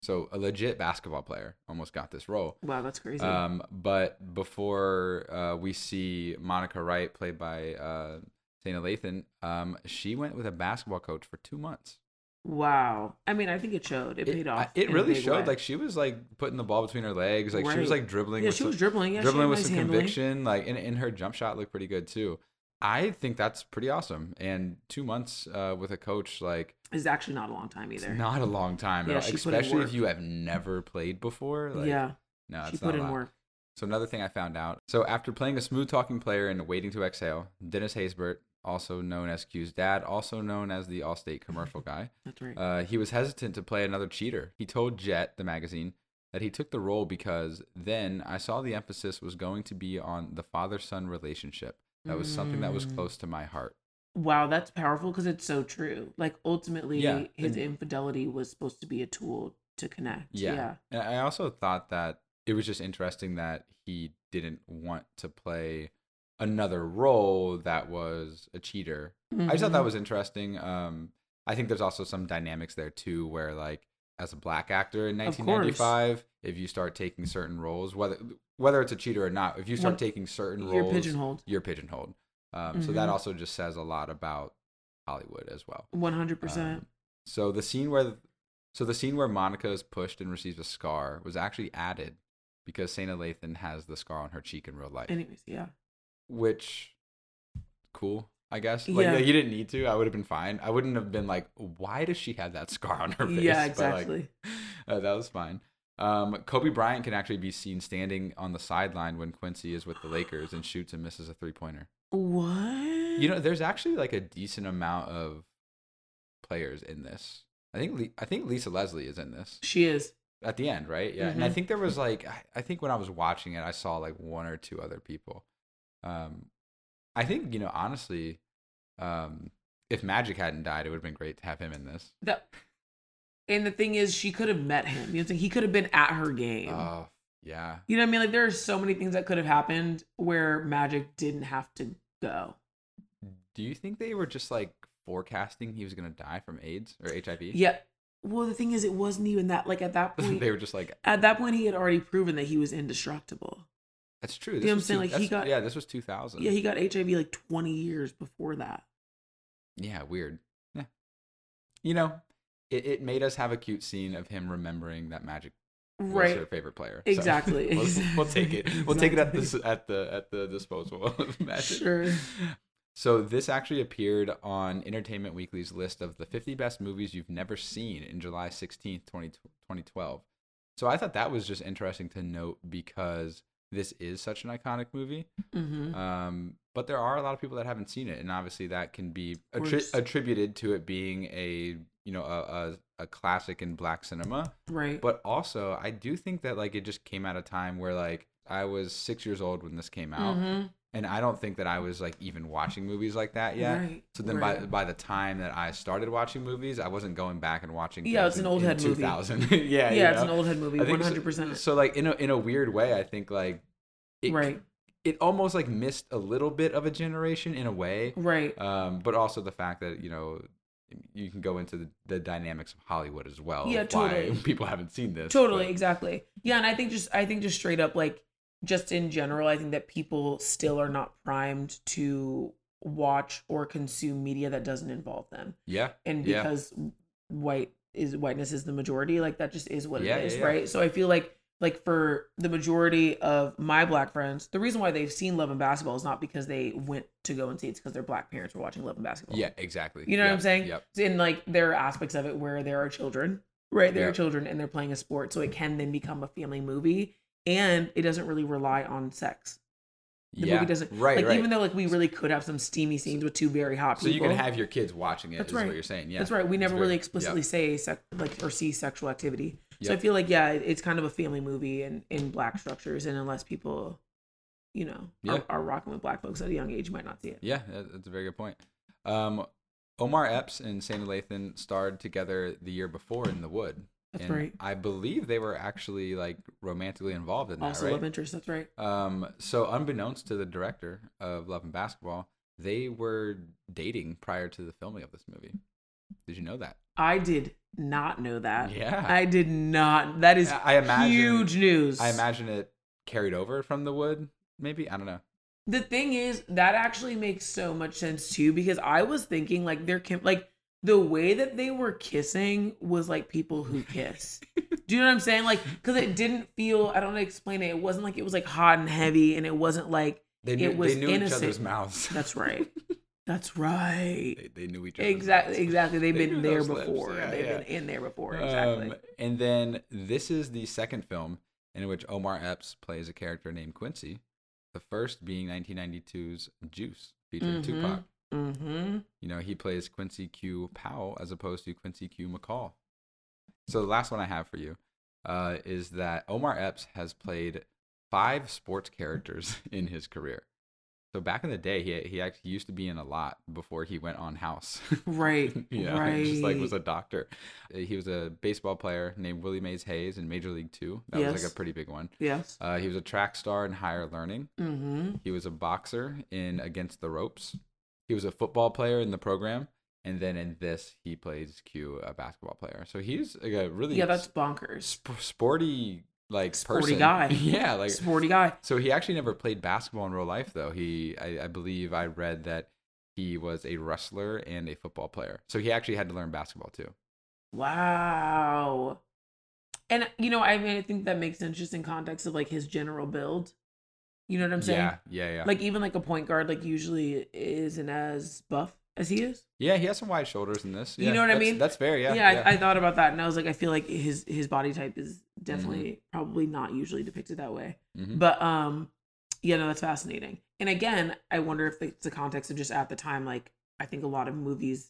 So a legit basketball player almost got this role. Wow, that's crazy. Um, but before uh, we see Monica Wright, played by uh, Sanaa Lathan, um, she went with a basketball coach for two months. Wow. I mean, I think it showed. It, It, paid off. it really showed. way. Like she was like putting the ball between her legs. Like she was like dribbling. yeah, with she some, was dribbling. Yeah, dribbling she with some handling. conviction. Like and, and her jump shot looked pretty good too. I think that's pretty awesome. And two months uh, with a coach, like Is actually not a long time either. not a long time, at Yeah, all, she put in especially if you have never played before. Like, yeah. No, she it's put not a in lot. work. So another thing I found out. So after playing a smooth talking player and Waiting to Exhale, Dennis Haysbert, also known as Q's dad, also known as the Allstate commercial guy, <laughs> That's right. uh, he was hesitant to play another cheater. He told Jet, the magazine, that he took the role because then I saw the emphasis was going to be on the father son relationship. That was something that was Mm. close to my heart. wow, that's powerful because it's so true. Like ultimately, Yeah, his and- infidelity was supposed to be a tool to connect. Yeah. Yeah. And I also thought that it was just interesting that he didn't want to play another role that was a cheater. I just thought that Mhm. was interesting. Um, I think there's also some dynamics there too, where like as a black actor in 1995, if you start taking certain roles, whether whether it's a cheater or not, if you start taking certain You're roles, pigeonholed. You're pigeonholed. Um, So that Mhm. also just says a lot about Hollywood as well. One hundred percent. Um, so the scene where, so the scene where Monica is pushed and receives a scar was actually added because Sanaa Lathan has the scar on her cheek in real life, Anyways, yeah. Which cool, I guess. Like Yeah. you didn't need to. I would have been fine. I wouldn't have been like, why does she have that <laughs> scar on her face? Yeah, But, like, exactly. <laughs> uh, that was fine. Um, Kobe Bryant can actually be seen standing on the sideline when Quincy is with the Lakers and shoots and misses a three pointer. What? You know, there's actually like a decent amount of players in this. I think Le- I think Lisa Leslie is in this she is. at the end, right? Yeah, and I Mhm. think there was like I think when I was watching it, I saw like one or two other people. Um, I think you know honestly, um, if Magic hadn't died, it would have been great to have him in this. That. And the thing is, she could have met him. You know, what I'm saying? he could have been at her game. Oh yeah, You know what I mean? Like there are so many things that could have happened where Magic didn't have to go. do you think they were just like forecasting he was gonna die from AIDS or HIV? Yeah. Well, the thing is, it wasn't even that. Like at that <laughs> point, they were just like at that point, he had already proven that he was indestructible. That's true. You know what I'm saying? two- Like, he got- yeah, this was two thousand. Yeah, he got HIV like 20 years before that. Yeah, weird. Yeah. You know, it, it made us have a cute scene of him remembering that Magic right. was her favorite player. So Exactly, <laughs> we'll, we'll take it. <laughs> We'll take it at the at the at the disposal of <laughs> Magic. Sure. So this actually appeared on Entertainment Weekly's list of the 50 best movies you've never seen in July 16th, 20, 2012. So I thought that was just interesting to note because this is such an iconic movie. hmm Um, but there are a lot of people that haven't seen it, and obviously that can be attri- attributed to it being a you know a, a a classic in black cinema. Right. But also, I do think that like it just came at a time where like I was six years old when this came out, Mhm. And I don't think that I was like even watching movies like that yet. Right, So then by right. by the time that I started watching movies, I wasn't going back and watching. Yeah, it's an old head movie. 2000. <laughs> yeah, yeah, you it's know? an old head movie. One so- hundred percent. So like in a in a weird way, I think like it, Right. it almost like missed a little bit of a generation in a way. Right. Um, but also the fact that you know you can go into the, the dynamics of Hollywood as well. Yeah, totally. <laughs> People haven't seen this. Totally, but- exactly. Yeah, and I think just I think just straight up like just in general, I think that people still are not primed to watch or consume media that doesn't involve them. Yeah. And Yeah. because white is whiteness is the majority, like that just is what Yeah, it is, yeah, yeah. right? So I feel like like for the majority of my black friends, the reason why they've seen Love and Basketball is not because they went to go and see it, it's because their black parents were watching Love and Basketball. Yeah. Exactly. You know what I'm saying? Yep. In like there are aspects of it where there are children, right? There Yeah. are children and they're playing a sport, so it can then become a family movie, and it doesn't really rely on sex. The yeah. movie doesn't Right. like right. even though like we really could have some steamy scenes with two very hot so people. you can have your kids watching it. That's is right. what you're saying. Yeah. That's right. We never very- really yep. explicitly say sec- like or see sexual activity. So I feel like yeah, it's kind of a family movie in in black structures, and unless people, you know, Yeah. are, are rocking with black folks at a young age, you might not see it. Yeah, that's a very good point. Um, Omar Epps and Sanaa Lathan starred together the year before in The Wood. That's and right. I believe they were actually like romantically involved in that, Also right? love interest. That's right. Um, so unbeknownst to the director of Love and Basketball, they were dating prior to the filming of this movie. Did you know that? I did not know that. Yeah. I did not. That is I imagine huge news. I imagine it carried over from The Wood. Maybe I don't know. The thing is, that actually makes so much sense too, because I was thinking like they're like the way that they were kissing was like people who kiss. Do you know what I'm saying? Like, because it didn't feel. I don't know how to explain it. It wasn't like it was like hot and heavy, and it wasn't like They knew, it was they knew innocent. each other's mouths. That's right. <laughs> That's right. they, they knew each other. Exactly. mouths. Exactly. They've They been there before. Yeah, They've yeah. been in there before. Exactly. Um, and then this is the second film in which Omar Epps plays a character named Quincy. The first being 1992's Juice, featuring Mhm. Tupac. Mm-hmm. You know, he plays Quincy Q Powell as opposed to Quincy Q McCall. So the last one I have for you uh, is that Omar Epps has played five sports characters <laughs> in his career. So back in the day, he he actually used to be in a lot before he went on House. Right. <laughs> yeah, right. just like was a doctor. Uh, He was a baseball player named Willie Mays Hayes in Major League Two. That was like a pretty big one. yes. Uh, he was a track star in Higher Learning. Mm-hmm. He was a boxer in Against the Ropes. He was a football player in the program, and then in this, he plays Q, a basketball player. So he's like a really Yeah, that's bonkers. sp- sporty like Sporty person. guy. <laughs> yeah, like Sporty guy. so. He actually never played basketball in real life, though. He, I, I believe, I read that he was a wrestler and a football player. So he actually had to learn basketball too. Wow. And you know, I mean, I think that makes sense just in context of like his general build. You know what I'm saying? Yeah, yeah, yeah. Like even like a point guard, like usually isn't as buff as he is. yeah, he has some wide shoulders in this. You know what I mean? That's fair. Yeah, Yeah, I, I thought about that, and I was like, I feel like his his body type is definitely Mm-hmm. probably not usually depicted that way. Mhm. But um, yeah, no, that's fascinating. And again, I wonder if it's the context of just at the time, like I think a lot of movies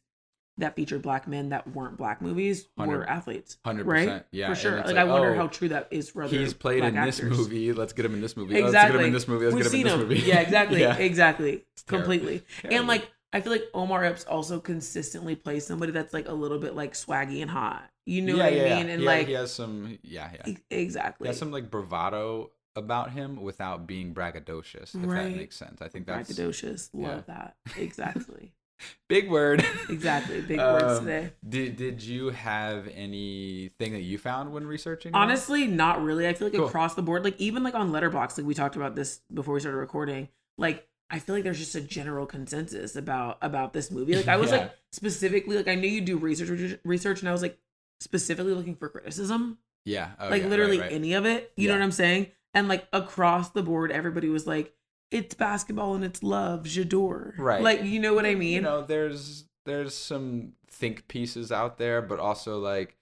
that featured black men that weren't black movies were athletes, 100%, right? yeah, for sure. Like, like, I wonder oh, how true that is for other. He's played in this movie. Let's get him in this movie. Let's get Exactly. him in this movie. Let's We've get him seen in this him. movie. Yeah, <laughs> exactly, Yeah. exactly, terrible. completely. Terrible. And like, I feel like Omar Epps also consistently plays somebody that's like a little bit like swaggy and hot. You know yeah, what yeah, I mean? And like, he has some, yeah, yeah. exactly. He has some like bravado about him without being braggadocious. If Right. that makes sense. I think that's braggadocious. Love that. <laughs> Exactly. <laughs> big word. exactly. Big <laughs> words Um, today. Did Did you have anything that you found when researching? Honestly, not really. I feel like Cool. across the board, like even like on Letterboxd, like we talked about this before we started recording. Like I feel like there's just a general consensus about about this movie. Like I was <laughs> Yeah. like specifically like I knew you do research research, and I was like specifically looking for criticism. yeah, oh, like yeah, literally right, right. any of it. You know what I'm saying? And like across the board, everybody was like, "It's basketball and it's love, j'adore." Right. Like you know what I mean? You know, there's there's some think pieces out there, but also like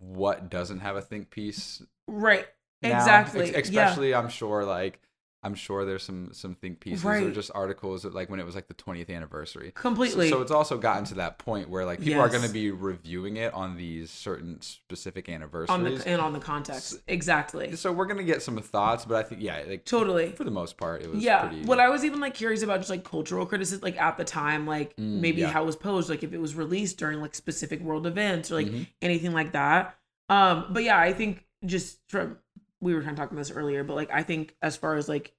what doesn't have a think piece right. now. Exactly. Ex- yeah. especially I'm sure like I'm sure there's some some think pieces or just articles that like when it was like the 20th anniversary. Completely. so it's also gotten to that point where like people are going to be reviewing it on these certain specific anniversaries. on the and on the context. Exactly. so we're going to get some thoughts, but I think yeah, like Totally. for the most part it was yeah pretty what i was even like curious about just like cultural criticism like at the time like Mm, maybe yeah. how it was posed like if it was released during like specific world events or like Mhm. anything like that um but yeah i think just from we were kind of talking about this earlier but like i think as far as like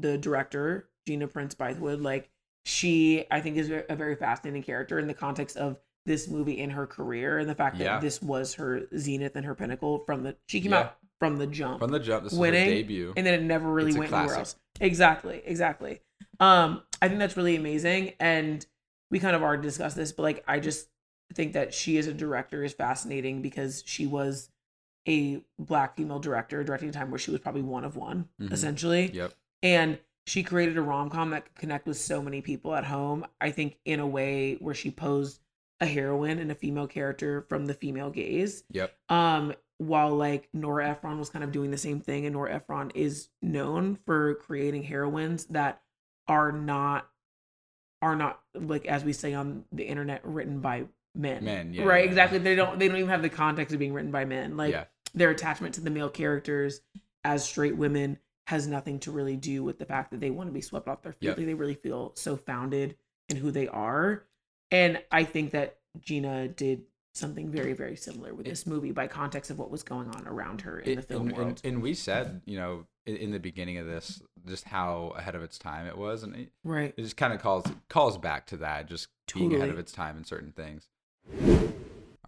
the director gina prince bythewood like she i think is a very fascinating character in the context of this movie in her career and the fact that Yeah. this was her zenith and her pinnacle from the she came Yeah. out from the jump from the jump this winning, her debut. and then it never really went anywhere else. Exactly, exactly. Um, I think that's really amazing, and we kind of already discussed this, but like I just think that she as a director is fascinating because she was a black female director directing a time where she was probably one of one, Mhm. essentially, Yep. And she created a rom com that could connect with so many people at home. I think in a way where she posed a heroine and a female character from the female gaze Yep. um while like Nora Ephron was kind of doing the same thing and Nora Ephron is known for creating heroines that are not are not like as we say on the internet written by men Men, yeah, right yeah, exactly they don't they don't even have the context of being written by men like yeah. their attachment to the male characters as straight women has nothing to really do with the fact that they want to be swept off their feet Yep. Like, they really feel so founded in who they are and i think that gina did something very very similar with this movie by context of what was going on around her in the film and, world and, and we said, you know, in, in the beginning of this, just how ahead of its time it was, and it, right it just kind of calls calls back to that, just being ahead of its time in certain things.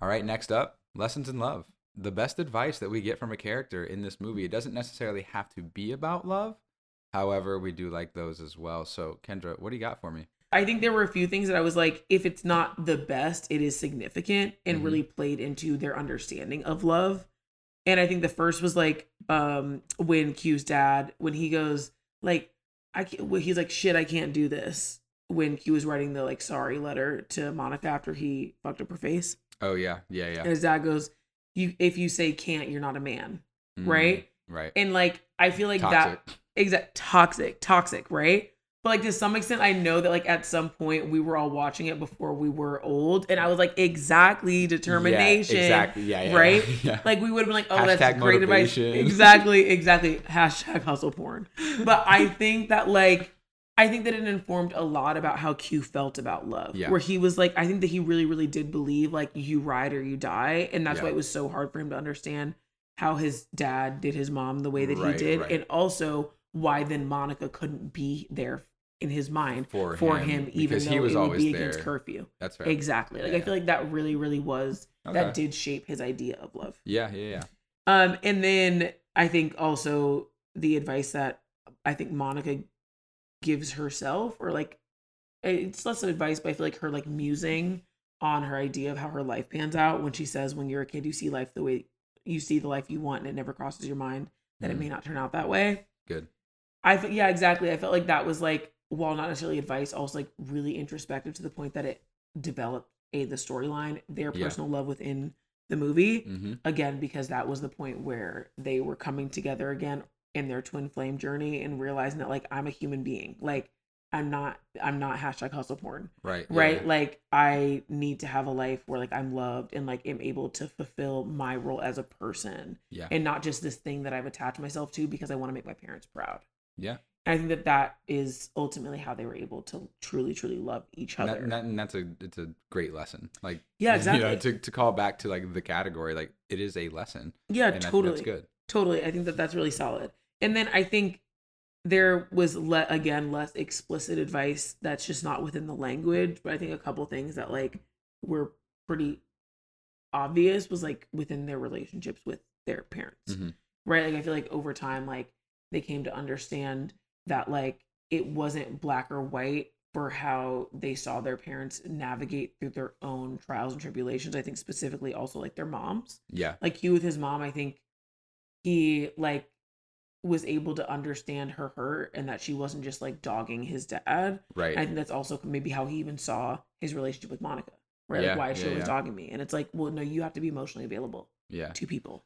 All right, next up, lessons in love. The best advice that we get from a character in this movie, it doesn't necessarily have to be about love. However, we do like those as well. So, Kendra, what do you got for me? I think there were a few things that I was like, if it's not the best, it is significant and Mhm. really played into their understanding of love. And I think the first was like um when Q's dad, when he goes like, I can't, he's like, shit, I can't do this. When Q was writing the like sorry letter to Monica after he fucked up her face, Oh yeah, yeah, yeah. and his dad goes, "You if you say can't, you're not a man." Mm, right? Right. And like I feel like Toxic. that exact toxic, toxic, right? But like to some extent, I know that like at some point we were all watching it before we were old, and I was like, exactly determination, Yeah, exactly. Yeah, yeah, right? <laughs> yeah. Like we would have been like, oh, that's Hashtag great advice. motivation. <laughs> Exactly, exactly. Hashtag hustle porn. But I think that like I think that it informed a lot about how Q felt about love. Yeah. Where he was like, I think that he really, really did believe like you ride or you die. And that's Yeah. why it was so hard for him to understand how his dad did his mom the way that Right, he did. right. And also why then Monica couldn't be there in his mind For for him, him, even though he was it would always be against there. curfew. That's fair. Exactly. Like I feel like that really, really was Okay. that did shape his idea of love. Yeah, yeah, yeah. Um, and then I think also the advice that I think Monica gives herself, or like it's less of advice, but I feel like her like musing on her idea of how her life pans out when she says, "When you're a kid, you see life the way you see the life you want, and it never crosses your mind that Mhm. it may not turn out that way." Good. I fe- yeah, exactly. I felt like that was like, while not necessarily advice, also like really introspective to the point that it developed a the storyline, their Yeah. personal love within the movie Mm-hmm. again because that was the point where they were coming together again in their twin flame journey and realizing that like I'm a human being. Like I'm not I'm not hashtag hustle porn. Right. Right. yeah. Like I need to have a life where like I'm loved and like am able to fulfill my role as a person Yeah. and not just this thing that I've attached myself to because I want to make my parents proud. Yeah. And I think that that is ultimately how they were able to truly, truly love each other. and, that- and that's a it's a great lesson. Like Yeah, <laughs> You know, exactly. to, to call back to like the category, like it is a lesson. yeah, and totally. that's good. Totally. I think that that's really solid. And then I think there was le- again less explicit advice that's just not within the language, but I think a couple things that like were pretty obvious was like within their relationships with their parents. Mhm. Right? Like I feel like over time like they came to understand that like it wasn't black or white for how they saw their parents navigate through their own trials and tribulations. I think specifically also like their moms Yeah. like Q with his mom, I think he like was able to understand her hurt and that she wasn't just like dogging his dad. Right. And I think that's also maybe how he even saw his relationship with Monica. Right? Yeah, like why she yeah, yeah. dogging me? And it's like, well, no, you have to be emotionally available yeah. to people.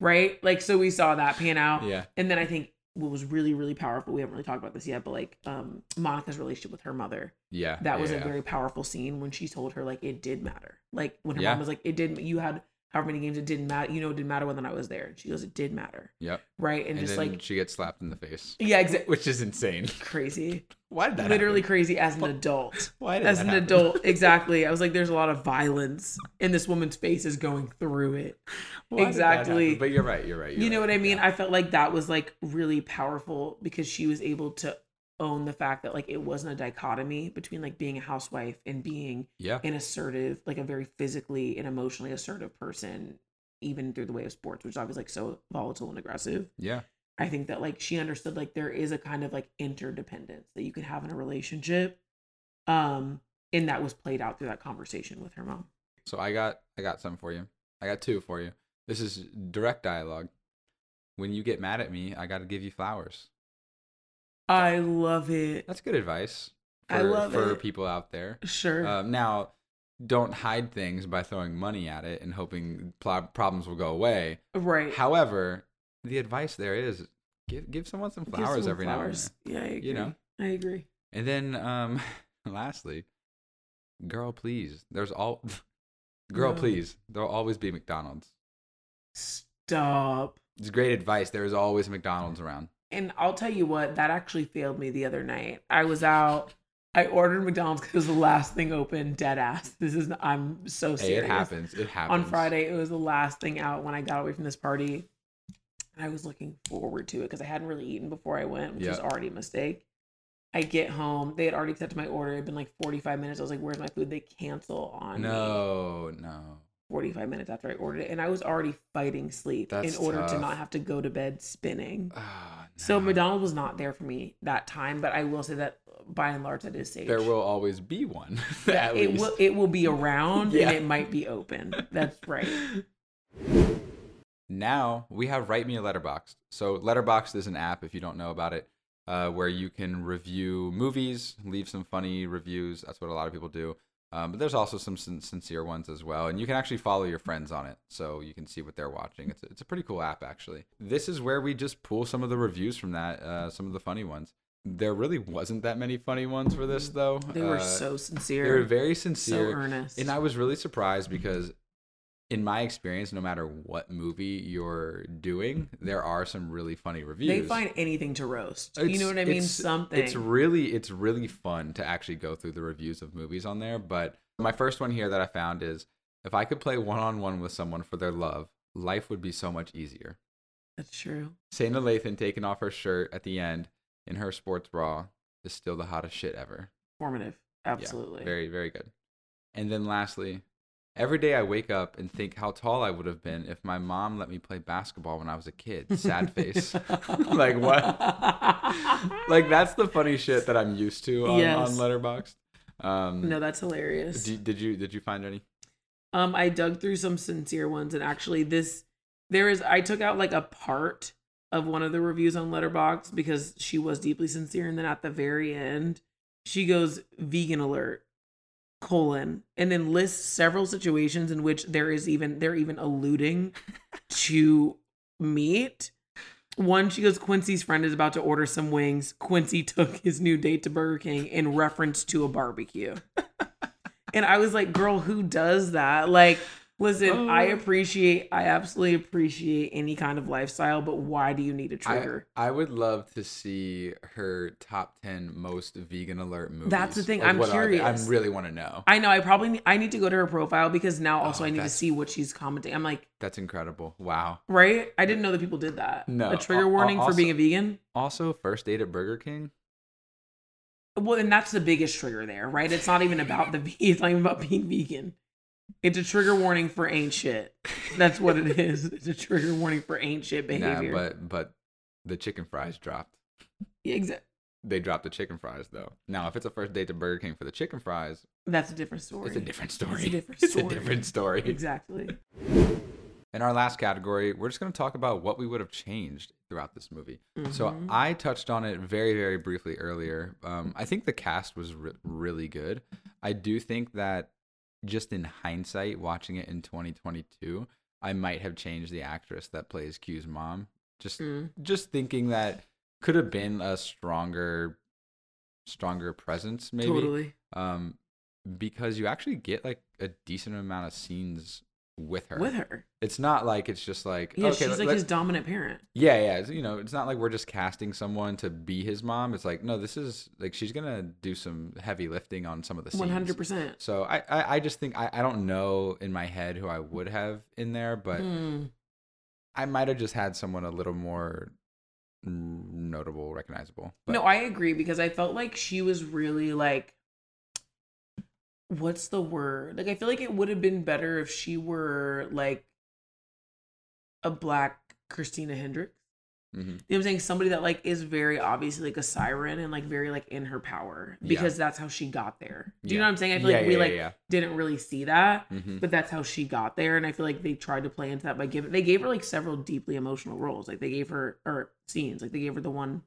Right? Like so we saw that pan out. Yeah. And then I think what was really, really powerful, we haven't really talked about this yet, but like um Monica's relationship with her mother Yeah. that was a very powerful scene when she told her like it did matter. Like when her mom was like, it didn't. You had however many games, it didn't matter. You know, it didn't matter whether or not I was there. And she goes, it did matter, Yep. right? And, And, just then like, she gets slapped in the face, yeah, exactly. <laughs> which is insane. Crazy, <laughs> Why did that literally happen? crazy as an adult. <laughs> Why did As an happen? adult, exactly. I was like, there's a lot of violence, and this woman's face is going through it. Why exactly. But you're right. You're right. you you're know right. what I mean? Yeah. I felt like that was like really powerful because she was able to own the fact that like it wasn't a dichotomy between like being a housewife and being yeah. an assertive, like a very physically and emotionally assertive person, even through the way of sports, which is obviously like so volatile and aggressive. Yeah. I think that like she understood like there is a kind of like interdependence that you can have in a relationship. Um, and that was played out through that conversation with her mom. So I got I got some for you. I got two for you. This is direct dialogue. When you get mad at me, I got to give you flowers. I love it. That's good advice for, I love for it. people out there. Sure. Um, now, don't hide things by throwing money at it and hoping pl- problems will go away. right. However, the advice there is give give someone some flowers someone every flowers. now Yeah, I agree. You know? I agree. and then. And then, um, <laughs> lastly, girl, please. There's all, <laughs> girl, No. please. There'll always be McDonald's. Stop. It's great advice. There is always McDonald's around. And I'll tell you what, that actually failed me the other night. I was out. I ordered McDonald's because it was the last thing open. Dead ass. This is. I'm so serious. Hey, it happens. It happens. On Friday, it was the last thing out when I got away from this party. I was looking forward to it because I hadn't really eaten before I went, which was already a mistake. I get home. They had already accepted my order. It had been like 45 minutes. I was like, "Where's my food?" They cancel on me. No, no. 45 minutes after I ordered it, and I was already fighting sleep That's in order to not have to go to bed spinning. Ah, So. McDonald's was not there for me that time, but I will say that by and large that is safe. There will always be one. <laughs> At it least. will it will be around Yeah. and it might be open. That's right. <laughs> Now we have Write Me a Letterboxd. So Letterboxd is an app, if you don't know about it, uh, where you can review movies, leave some funny reviews. That's what a lot of people do. Um, but there's also some sin- sincere ones as well, and you can actually follow your friends on it, so you can see what they're watching. It's a, it's a pretty cool app actually. This is where we just pull some of the reviews from that, uh, some of the funny ones. There really wasn't that many funny ones for this though. They were Uh, so sincere. they were very sincere, so earnest. and I was really surprised because, in my experience, no matter what movie you're doing, there are some really funny reviews. they find anything to roast. you know what I mean? Something. It's really it's really fun to actually go through the reviews of movies on there. But my first one here that I found is if I could play one on one with someone for their love, life would be so much easier. That's true. Sanaa Lathan taking off her shirt at the end in her sports bra is still the hottest shit ever. Formative. Yeah, Absolutely. very, very good. And then lastly, every day I wake up and think how tall I would have been if my mom let me play basketball when I was a kid. Sad face. <laughs> like what? <laughs> like that's the funny shit that I'm used to on, Yes. on Letterboxd. Um, no, that's hilarious. did, did you did you find any? Um, I dug through some sincere ones, and actually, this there is. I took out like a part of one of the reviews on Letterboxd because she was deeply sincere, and then at the very end, she goes vegan alert colon and then lists several situations in which there is even they're even alluding <laughs> to meat. One she goes quincy's friend is about to order some wings. Quincy took his new date to burger king in reference to a barbecue. <laughs> And I was like, girl, who does that? Like, listen, I Oh. appreciate, I absolutely appreciate any kind of lifestyle, but why do you need a trigger? I would love to see her top ten most vegan alert movies. That's the thing, Like, I'm curious. I really want to know. I know, I probably need, I need to go to her profile because now oh, also Oh, I need to see what she's commenting. I'm like, That's incredible. Wow. right? I didn't know that people did that. No, A trigger warning for being a vegan? Also, first date at Burger King. Well, and that's the biggest trigger there, right? It's not even about the, <laughs> it's not even about being vegan. It's a trigger warning for ain't shit. That's what it is. It's a trigger warning for ain't shit Nah, behavior. but but the chicken fries dropped. Yeah, exa- They dropped the chicken fries though. Now, if it's a first date to Burger King for the chicken fries, That's a different story. it's a different story. It's a different <laughs> It's story. a different story. Exactly. In our last category, we're just going to talk about what we would have changed throughout this movie. So Mhm. I touched on it very, very briefly earlier. Um, I think the cast was re- really good. I do think that just in hindsight, watching it in 2022, I might have changed the actress that plays Q's mom. Just, Mm. just thinking that could have been a stronger, stronger presence, maybe. Totally. Um, because you actually get like a decent amount of scenes with her. With her. It's not like it's just like Yeah, okay, she's let- like let- his dominant parent. yeah, yeah. You know, it's not like we're just casting someone to be his mom. It's like no, this is like she's gonna do some heavy lifting on some of the scenes. One hundred percent. So I, I, I just think I, I don't know in my head who I would have in there, but Hmm. I might have just had someone a little more mm, notable, recognizable. But No, I agree because I felt like she was really like what's the word? Like I feel like it would have been better if she were like a black Christina Hendricks. Mhm. You know what I'm saying? Somebody that like is very obviously like a siren and like very like in her power Yeah. because that's how she got there. Do you know what I'm saying? I feel Yeah, like we like yeah, didn't really see that, Mhm. but that's how she got there. And I feel like they tried to play into that by giving they gave her like several deeply emotional roles. Like they gave her or scenes. Like they gave her the one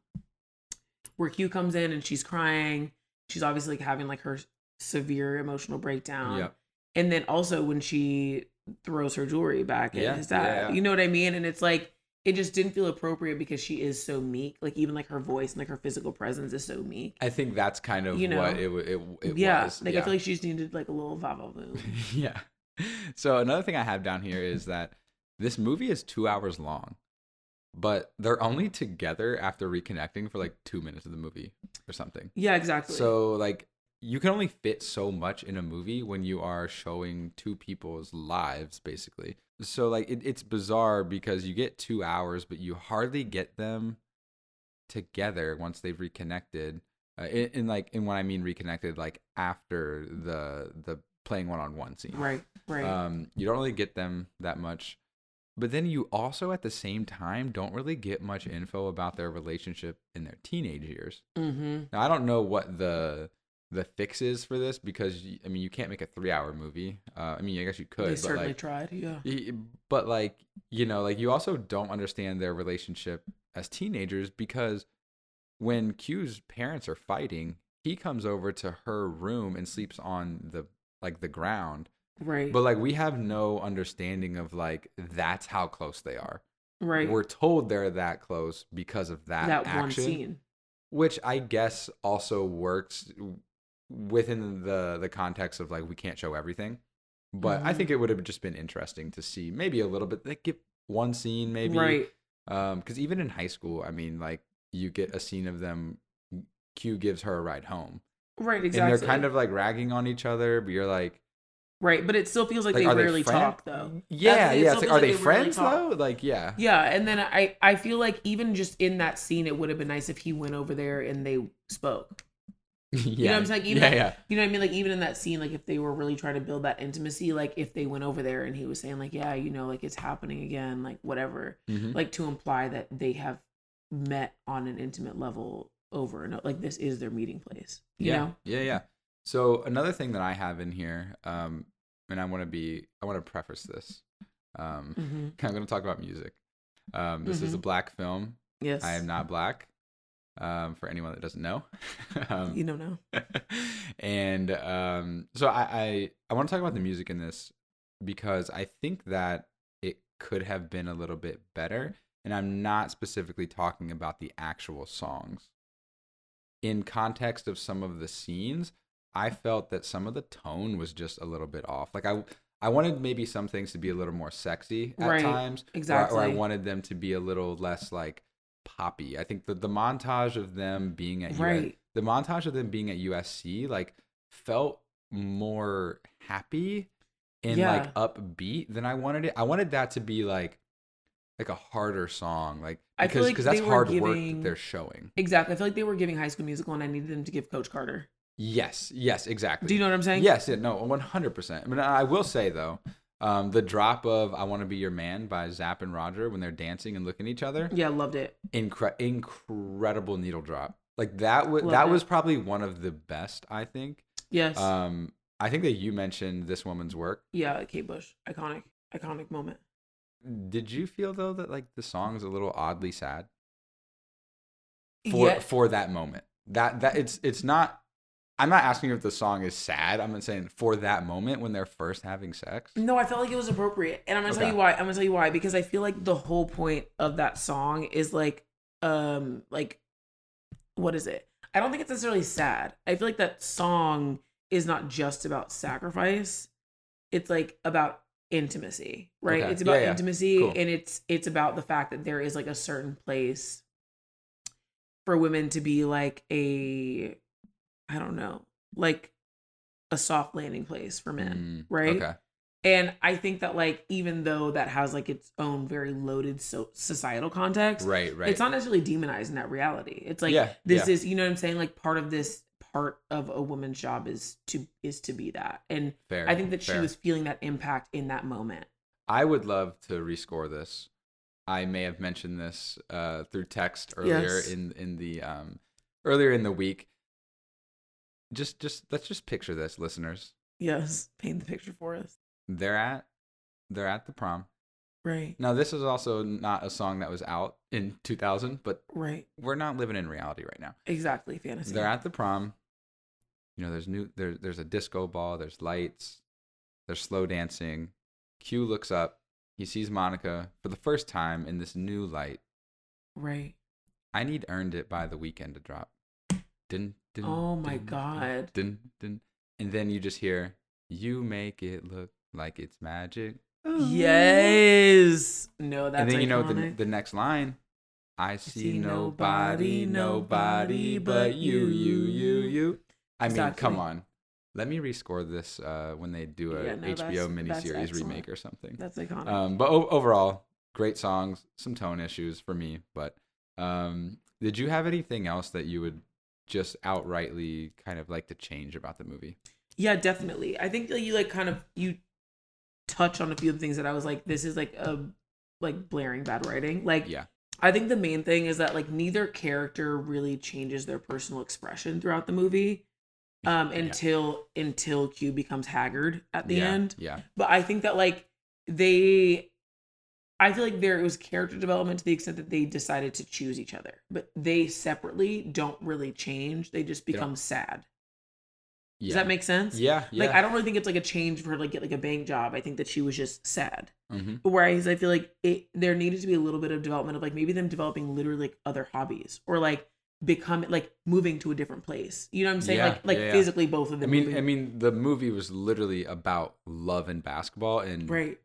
where Q comes in and she's crying. She's obviously like having like her severe emotional breakdown. Yep. And then also when she throws her jewelry back at Yeah, his dad. yeah. You know what I mean? And it's like it just didn't feel appropriate because she is so meek. Like even like her voice and like her physical presence is so meek. I think that's kind of You know? what it it, it yeah. was. Like yeah. I feel like she just needed like a little vava voom. <laughs> yeah. So another thing I have down here is that this movie is two hours long, but they're only together after reconnecting for like two minutes of the movie or something. Yeah, exactly. So like you can only fit so much in a movie when you are showing two people's lives basically. So like it, it's bizarre because you get two hours, but you hardly get them together once they've reconnected. Uh, in, in like in what I mean reconnected, like after the the playing one on one scene. right, right. Um, you don't really get them that much. But then you also at the same time don't really get much info about their relationship in their teenage years. mm-hmm. Now I don't know what the the fixes for this because I mean you can't make a three hour movie. Uh, I mean I guess you could, They but certainly like, tried. Yeah. but like you know like you also don't understand their relationship as teenagers because when Q's parents are fighting, he comes over to her room and sleeps on the like the ground. Right. But like we have no understanding of like that's how close they are. right. We're told they're that close because of that, that action, one scene. which I guess also works within the the context of like we can't show everything. But I Mhm. think it would have just been interesting to see maybe a little bit like get one scene maybe Right. um because even in high school i mean like you get a scene of them q gives her a ride home Right. Exactly. and they're kind of like ragging on each other but you're like, right, but it still feels like, like they are rarely they talk though. yeah yeah it's like, are like they, they friends though like yeah Yeah, and then I I feel like even just in that scene, it would have been nice if he went over there and they spoke. Yeah <laughs> You know what I'm saying? Even yeah yeah You know what I mean? Like even in that scene, like if they were really trying to build that intimacy, like if they went over there and he was saying like, yeah, you know, like it's happening again, like whatever, Mhm. like to imply that they have met on an intimate level over and like this is their meeting place. You yeah know? yeah yeah so another thing that i have in here um and i want to be i want to preface this um Mm-hmm. <laughs> i'm going to talk about music um this is a Mhm. black film Yes. i am not black um for anyone that doesn't know <laughs> um, You don't know. <laughs> and um, so I I, I want to talk about the music in this because I think that it could have been a little bit better, and I'm not specifically talking about the actual songs. In context of some of the scenes, I felt that some of the tone was just a little bit off. Like I I wanted maybe some things to be a little more sexy at Right, times, or- or, I wanted them to be a little less like poppy. I think the the montage of them being at US Right. the montage of them being at USC like felt more happy and Yeah. like upbeat than I wanted it. I wanted that to be like like a harder song, like I because like because that's hard work that they're showing. Exactly. I feel like they were giving High School Musical, and I needed them to give Coach Carter. Yes, yes, exactly. Do you know what I'm saying? Yes, yeah, no, one hundred percent. I mean, I will say though, um, the drop of "I Want to Be Your Man" by Zapp and Roger when they're dancing and looking at each other, Yeah, loved it. incre- incredible needle drop. Like that was that it. was probably one of the best. I think. Yes. Um, I think that you mentioned this woman's work. yeah, Kate Bush, iconic, iconic moment. Did you feel though that like the song is a little oddly sad for Yeah, for that moment? That that it's it's not. I'm not asking if the song is sad. I'm saying for that moment when they're first having sex. No, I felt like it was appropriate. And I'm gonna tell you why. I'm gonna tell you why. Because I feel like the whole point of that song is like um like what is it? I don't think it's necessarily sad. I feel like that song is not just about sacrifice. It's like about intimacy, right? Okay. It's about Yeah, yeah. intimacy Cool. and it's it's about the fact that there is like a certain place for women to be like a I don't know, like a soft landing place for men, Mm, right? Okay. And I think that like even though that has like its own very loaded so societal context, Right. Right. it's not necessarily demonized in that reality. It's like Yeah, this yeah. is you know what I'm saying? Like part of this part of a woman's job is to is to be that. And fair. I think that she was feeling that impact in that moment. I would love to rescore this. I may have mentioned this uh, through text earlier Yes. in in the um, earlier in the week. Just just let's just picture this, listeners. Yes. Paint the picture for us. They're at they're at the prom. Right. Now this is also not a song that was out in 2000, but Right. we're not living in reality right now. Exactly. Fantasy. They're at the prom. You know, there's new there, there's a disco ball, there's lights, there's slow dancing. Q looks up, he sees Monica for the first time in this new light. right. I need earned it by the Weeknd to drop. Dun, dun, Oh my dun, God. Dun, dun. And then you just hear, you make it look like it's magic. Yes. No, that's and then you know the, the next line. I see, see nobody, nobody but you, you, you, you. I mean, come on. Let me rescore this uh, when they do a Yeah, no, HBO that's miniseries excellent. remake or something. That's iconic. Um, but o- overall, great songs. Some tone issues for me, but um, did you have anything else that you would just outrightly kind of like to change about the movie? Yeah, definitely. I think that you like kind of you touch on a few of the things that I was like, this is like a like blaring bad writing. Like Yeah. I think the main thing is that like neither character really changes their personal expression throughout the movie. Um Yeah. until until Q becomes haggard at the yeah, end. Yeah. But I think that like they I feel like there was character development to the extent that they decided to choose each other. But they separately don't really change. They just become sad. Yeah. Does that make sense? Yeah, yeah. Like I don't really think it's like a change for her to like get like a bank job. I think that she was just sad. hmm Whereas I feel like it there needed to be a little bit of development of like maybe them developing literally like other hobbies or like becoming like moving to a different place. You know what I'm saying? Yeah, like like yeah, yeah. physically both of them. I mean, moving. I mean, the movie was literally about love and basketball and right.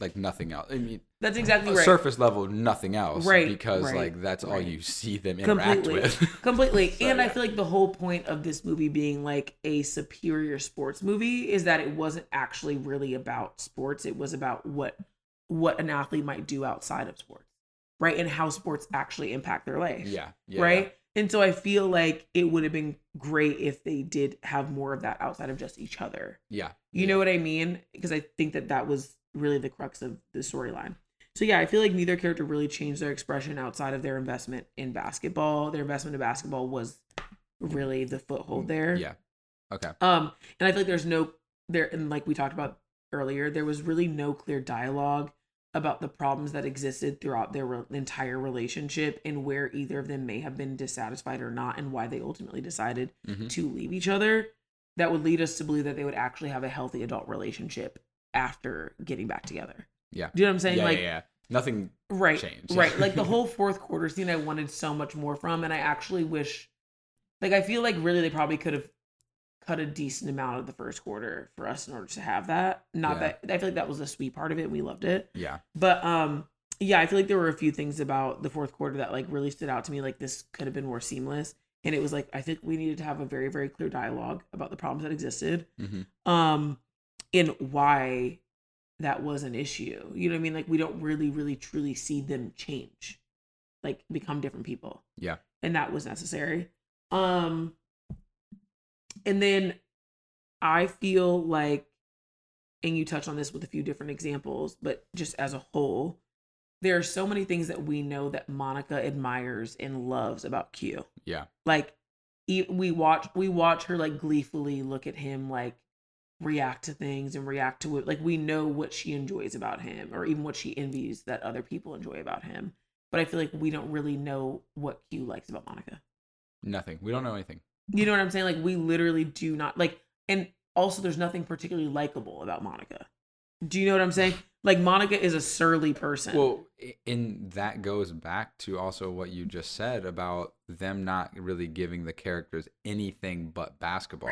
Like nothing else. I mean, That's exactly right. surface level, nothing else. Right, Because right, like that's all you see them interact completely with. <laughs> completely So, and i feel like the whole point of this movie being like a superior sports movie is that it wasn't actually really about sports it was about what what an athlete might do outside of sports right and how sports actually impact their life yeah, yeah. right and so i feel like it would have been great if they did have more of that outside of just each other Yeah. you know what I mean? Because I think that that was really the crux of the storyline. So yeah, I feel like neither character really changed their expression outside of their investment in basketball. Their investment in basketball was really the foothold there. Yeah. Okay. Um, and I feel like there's no there, and like we talked about earlier, there was really no clear dialogue about the problems that existed throughout their re- entire relationship and where either of them may have been dissatisfied or not, and why they ultimately decided Mhm. to leave each other. That would lead us to believe that they would actually have a healthy adult relationship after getting back together. Yeah. Do you know what I'm saying? yeah, like, yeah, yeah. Nothing. right changed. right like the <laughs> whole fourth quarter scene i wanted so much more from and i actually wish like i feel like really they probably could have cut a decent amount of the first quarter for us in order to have that not Yeah. that i feel like that was the sweet part of it we loved it Yeah. but um yeah i feel like there were a few things about the fourth quarter that like really stood out to me like this could have been more seamless and it was like i think we needed to have a very very clear dialogue about the problems that existed hmm um and why that was an issue you know what i mean like we don't really really truly see them change like become different people Yeah. and that was necessary um and then i feel like and you touch on this with a few different examples but just as a whole there are so many things that we know that monica admires and loves about q Yeah. like we watch we watch her like gleefully look at him like react to things and react to it like we know what she enjoys about him or even what she envies that other people enjoy about him but i feel like we don't really know what q likes about monica Nothing. We don't know anything. you know what i'm saying like we literally do not like and also there's nothing particularly likable about monica do you know what i'm saying <sighs> like monica is a surly person Well, and that goes back to also what you just said about them not really giving the characters anything but basketball.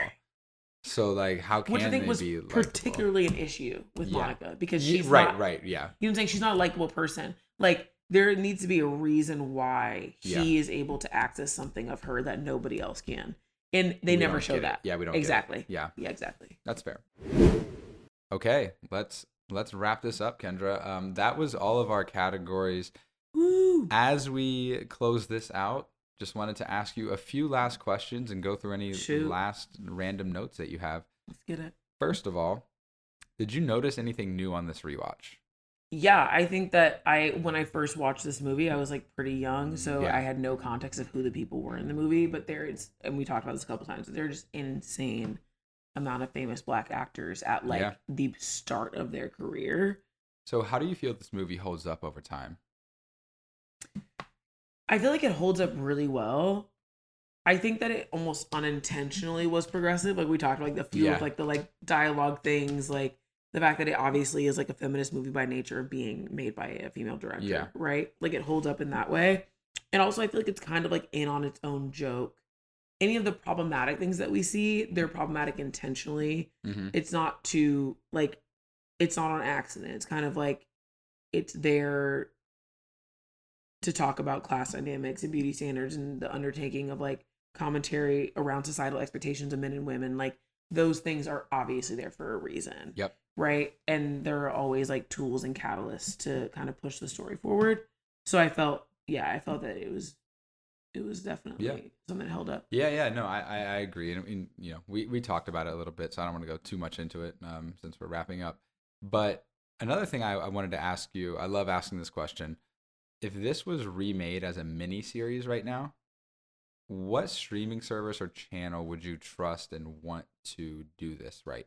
So like, how can which i think they was be likable? particularly an issue with Yeah. monica because she's right, not, right, yeah, You know what I'm saying? She's not a likable person. Like there needs to be a reason why Yeah. he is able to access something of her that nobody else can. And they We never show get it. that. Yeah, we don't exactly. Yeah, Yeah, exactly. that's fair. Okay, let's let's wrap this up, Kendra. Um, that was all of our categories. Woo! As we close this out, just wanted to ask you a few last questions and go through any Shoot. last random notes that you have. Let's get it. First of all, did you notice anything new on this rewatch? Yeah, I think that I when I first watched this movie, I was like pretty young, mm, so Yeah. I had no context of who the people were in the movie. But there is, and we talked about this a couple times. They're just insane amount of famous black actors at like Yeah. the start of their career. So, how do you feel this movie holds up over time? I feel like it holds up really well. I think that it almost unintentionally was progressive. Like we talked about, like the few Yeah. of like the like dialogue things, like the fact that it obviously is like a feminist movie by nature of being made by a female director. Yeah. Right? Like it holds up in that way. And also I feel like it's kind of like in on its own joke. Any of the problematic things that we see, they're problematic intentionally Mm-hmm. it's not to like it's not on accident it's kind of like it's there to talk about class dynamics and beauty standards and the undertaking of like commentary around societal expectations of men and women like those things are obviously there for a reason Yep. right and there are always like tools and catalysts to kind of push the story forward so i felt yeah i felt that it was it was definitely Yeah. something that held up Yeah, yeah, no, I, I, I agree. And, and, you know, we, we talked about it a little bit, so I don't want to go too much into it um, since we're wrapping up. But another thing I, I wanted to ask you, I love asking this question. If this was remade as a mini series right now, what streaming service or channel would you trust and want to do this right?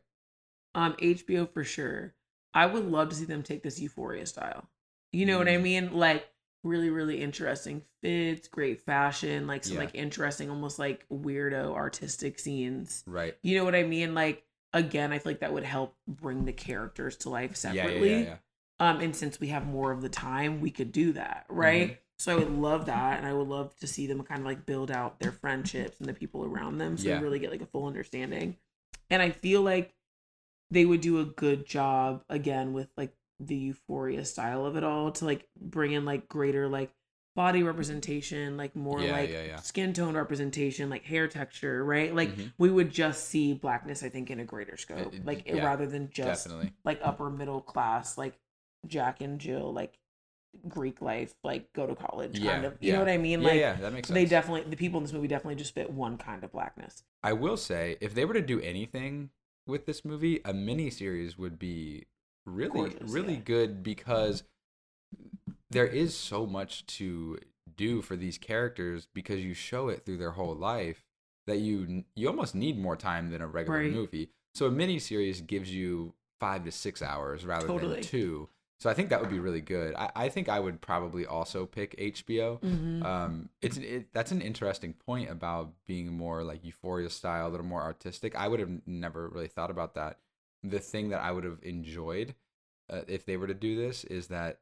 um HBO for sure. I would love to see them take this Euphoria style. You know what I Mm. mean? Like really really interesting fits, great fashion, like some Yeah. like interesting, almost like weirdo artistic scenes. Right. You know what I mean? Like again, I feel like that would help bring the characters to life separately. yeah, yeah. Um, and since we have more of the time, we could do that, right? Mm-hmm. So I would love that, and I would love to see them kind of like build out their friendships and the people around them, so Yeah. we really get like a full understanding. And I feel like they would do a good job again with like the euphoria style of it all to like bring in like greater like body representation, like more Yeah, like yeah, yeah. skin tone representation, like hair texture, right? Like Mhm. we would just see blackness, I think, in a greater scope, like rather than just Definitely. like upper middle class, like Jack and Jill, like Greek life, like go to college Yeah. kind of. You yeah. know what I mean? Yeah, like yeah, that makes sense. they definitely the people in this movie definitely just fit one kind of blackness. I will say, if they were to do anything with this movie, a mini series would be really, Gorgeous, really yeah. good because there is so much to do for these characters because you show it through their whole life that you you almost need more time than a regular Right. movie. So a mini series gives you five to six hours rather Totally. than two. So I think that would be really good. I, I think I would probably also pick HBO Mm-hmm. um it's it, that's an interesting point about being more like euphoria style a little more artistic i would have never really thought about that the thing that i would have enjoyed uh, if they were to do this is that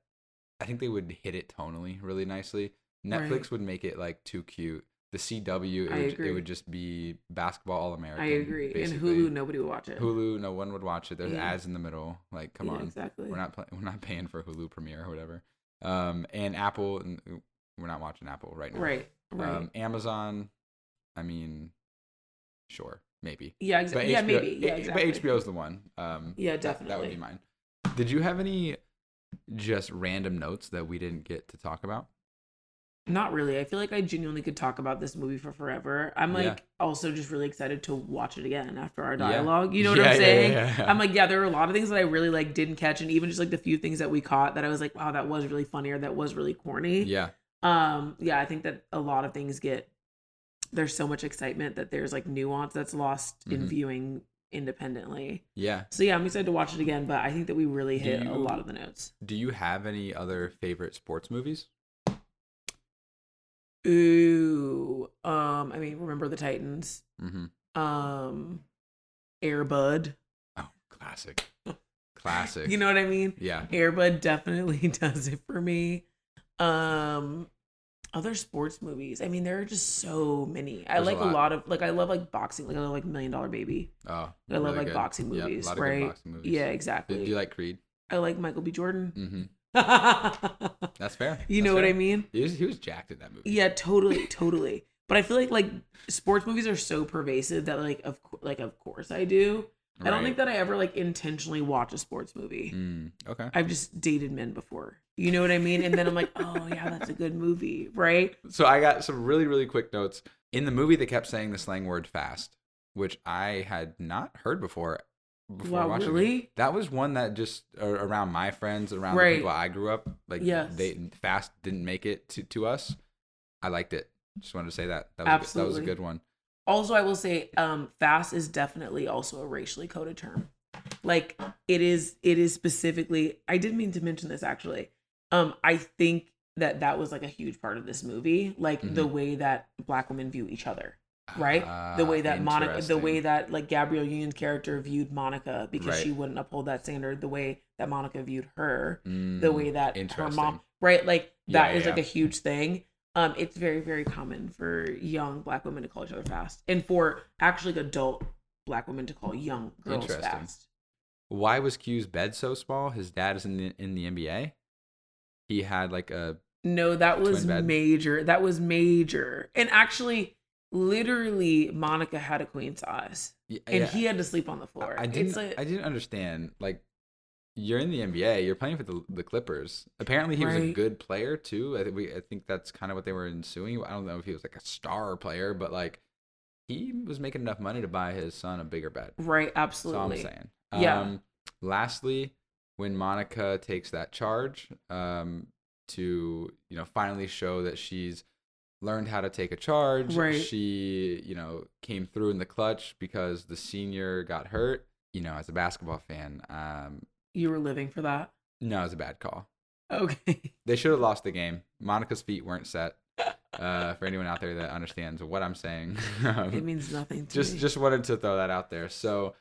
i think they would hit it tonally really nicely netflix Right. would make it like too cute the cw it, would, it would just be basketball all american I agree. And basically. Hulu, nobody would watch it. hulu no one would watch it there's Yeah. ads in the middle like come Yeah, on exactly. we're not we're not paying for hulu premiere or whatever um and apple we're not watching apple right now right, right. um, Amazon, I mean, sure, maybe. yeah, exactly. Yeah, maybe. Yeah, exactly. But HBO's the one. Um, Yeah, that- That, would be mine. Did you have any just random notes that we didn't get to talk about? Not really. I feel like I genuinely could talk about this movie for forever. I'm like Yeah. also just really excited to watch it again after our Yeah. dialogue. You know what Yeah, I'm saying? yeah, yeah. I'm like, yeah, there are a lot of things that I really like didn't catch, and even just like the few things that we caught that I was like, wow, that was really funny or that was really corny. Yeah, Um, yeah, I think that a lot of things get there's so much excitement that there's like nuance that's lost in Mhm. viewing independently. yeah. So yeah, I'm excited to watch it again, but I think that we really hit a lot of the notes. Do you have any other favorite sports movies? Ooh, um, I mean, remember the Titans, Mm-hmm. um, Air Bud. Oh, classic, classic. You know what I mean? Yeah. Air Bud definitely <laughs> does it for me. Um, other sports movies. I mean, there are just so many. I There's a like a lot. lot. of like. I love like boxing. Like I love like Million Dollar Baby. Oh, I love really like good. boxing movies, a right? boxing movies. Yeah, exactly. do you like Creed? I like Michael B. Jordan. Mm-hmm. <laughs> That's fair. You know what I mean? He was, he was jacked in that movie. Yeah, totally, totally. But I feel like like sports movies are so pervasive that like of like of course I do. I don't think that I ever like intentionally watch a sports movie. Mm, okay. I've just dated men before. You know what I mean? And then I'm like, oh yeah, that's a good movie, right? So I got some really, really quick notes. In the movie, they kept saying the slang word fast, which I had not heard before. Before Wow, watching it. really? That was one that just uh, around my friends, around the people I grew up, like Yes. they fast didn't make it to, to us. I liked it. Just wanted to say that. That was, a, good- that was a good one. Also, I will say, um, fast is definitely also a racially coded term. Like it is, it is specifically. I didn't mean to mention this actually. Um, I think that that was like a huge part of this movie, like the way that black women view each other, right? the way that Monica, the way that like Gabrielle Union's character viewed Monica because Right. she wouldn't uphold that standard, the way that Monica viewed her, the Mm, way that her mom, right? Like Yeah, that is yeah, like a huge thing. Um, it's very very common for young black women to call each other fast, and for actually adult black women to call young girls fast. Why was Q's bed so small? His dad is in the, in the NBA. He had like a No, that was bed. major. That was major, and actually, literally, Monica had a queen size, y- and yeah. he had to sleep on the floor. I didn't. Like, I didn't understand. Like, you're in the NBA. You're playing for the the Clippers. Apparently, he was a good player too. I think we. I think that's kind of what they were ensuing. I don't know if he was like a star player, but like, he was making enough money to buy his son a bigger bed. right, That's all I'm absolutely. saying. Yeah. Um, lastly, when Monica takes that charge, um, to you know finally show that she's learned how to take a charge. Right. She, you know, came through in the clutch because the senior got hurt. You know, as a basketball fan, um, You were living for that. no, it was a bad call. Okay. <laughs> They should have lost the game. Monica's feet weren't set. Uh, for anyone out there that understands what I'm saying, <laughs> Um, It means nothing to just me. just wanted to throw that out there. So,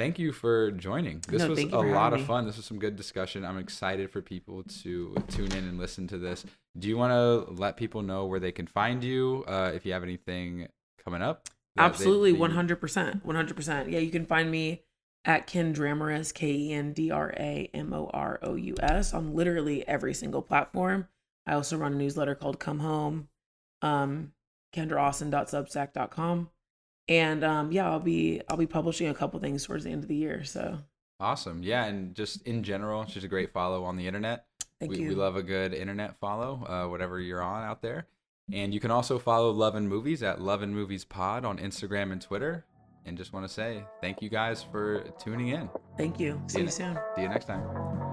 thank you for joining. This No, was a lot of me. fun. This was some good discussion. I'm excited for people to tune in and listen to this. Do you want to let people know where they can find you? Uh, if you have anything coming up? Absolutely, one hundred percent, one hundred percent. Yeah, you can find me at Kendramorous, K E N D R A M O R O U S, on literally every single platform. I also run a newsletter called Come Home, um, kendraaustin.substack.com, and um, yeah, I'll be I'll be publishing a couple things towards the end of the year. So Awesome. Yeah, and just in general, she's a great follow on the internet. thank we, you. we love a good internet follow, uh, whatever you're on out there. And you can also follow Love and Movies at Love and Movies Pod on Instagram and Twitter. And just want to say thank you guys for tuning in. thank you. See Yeah. you soon. See you next time.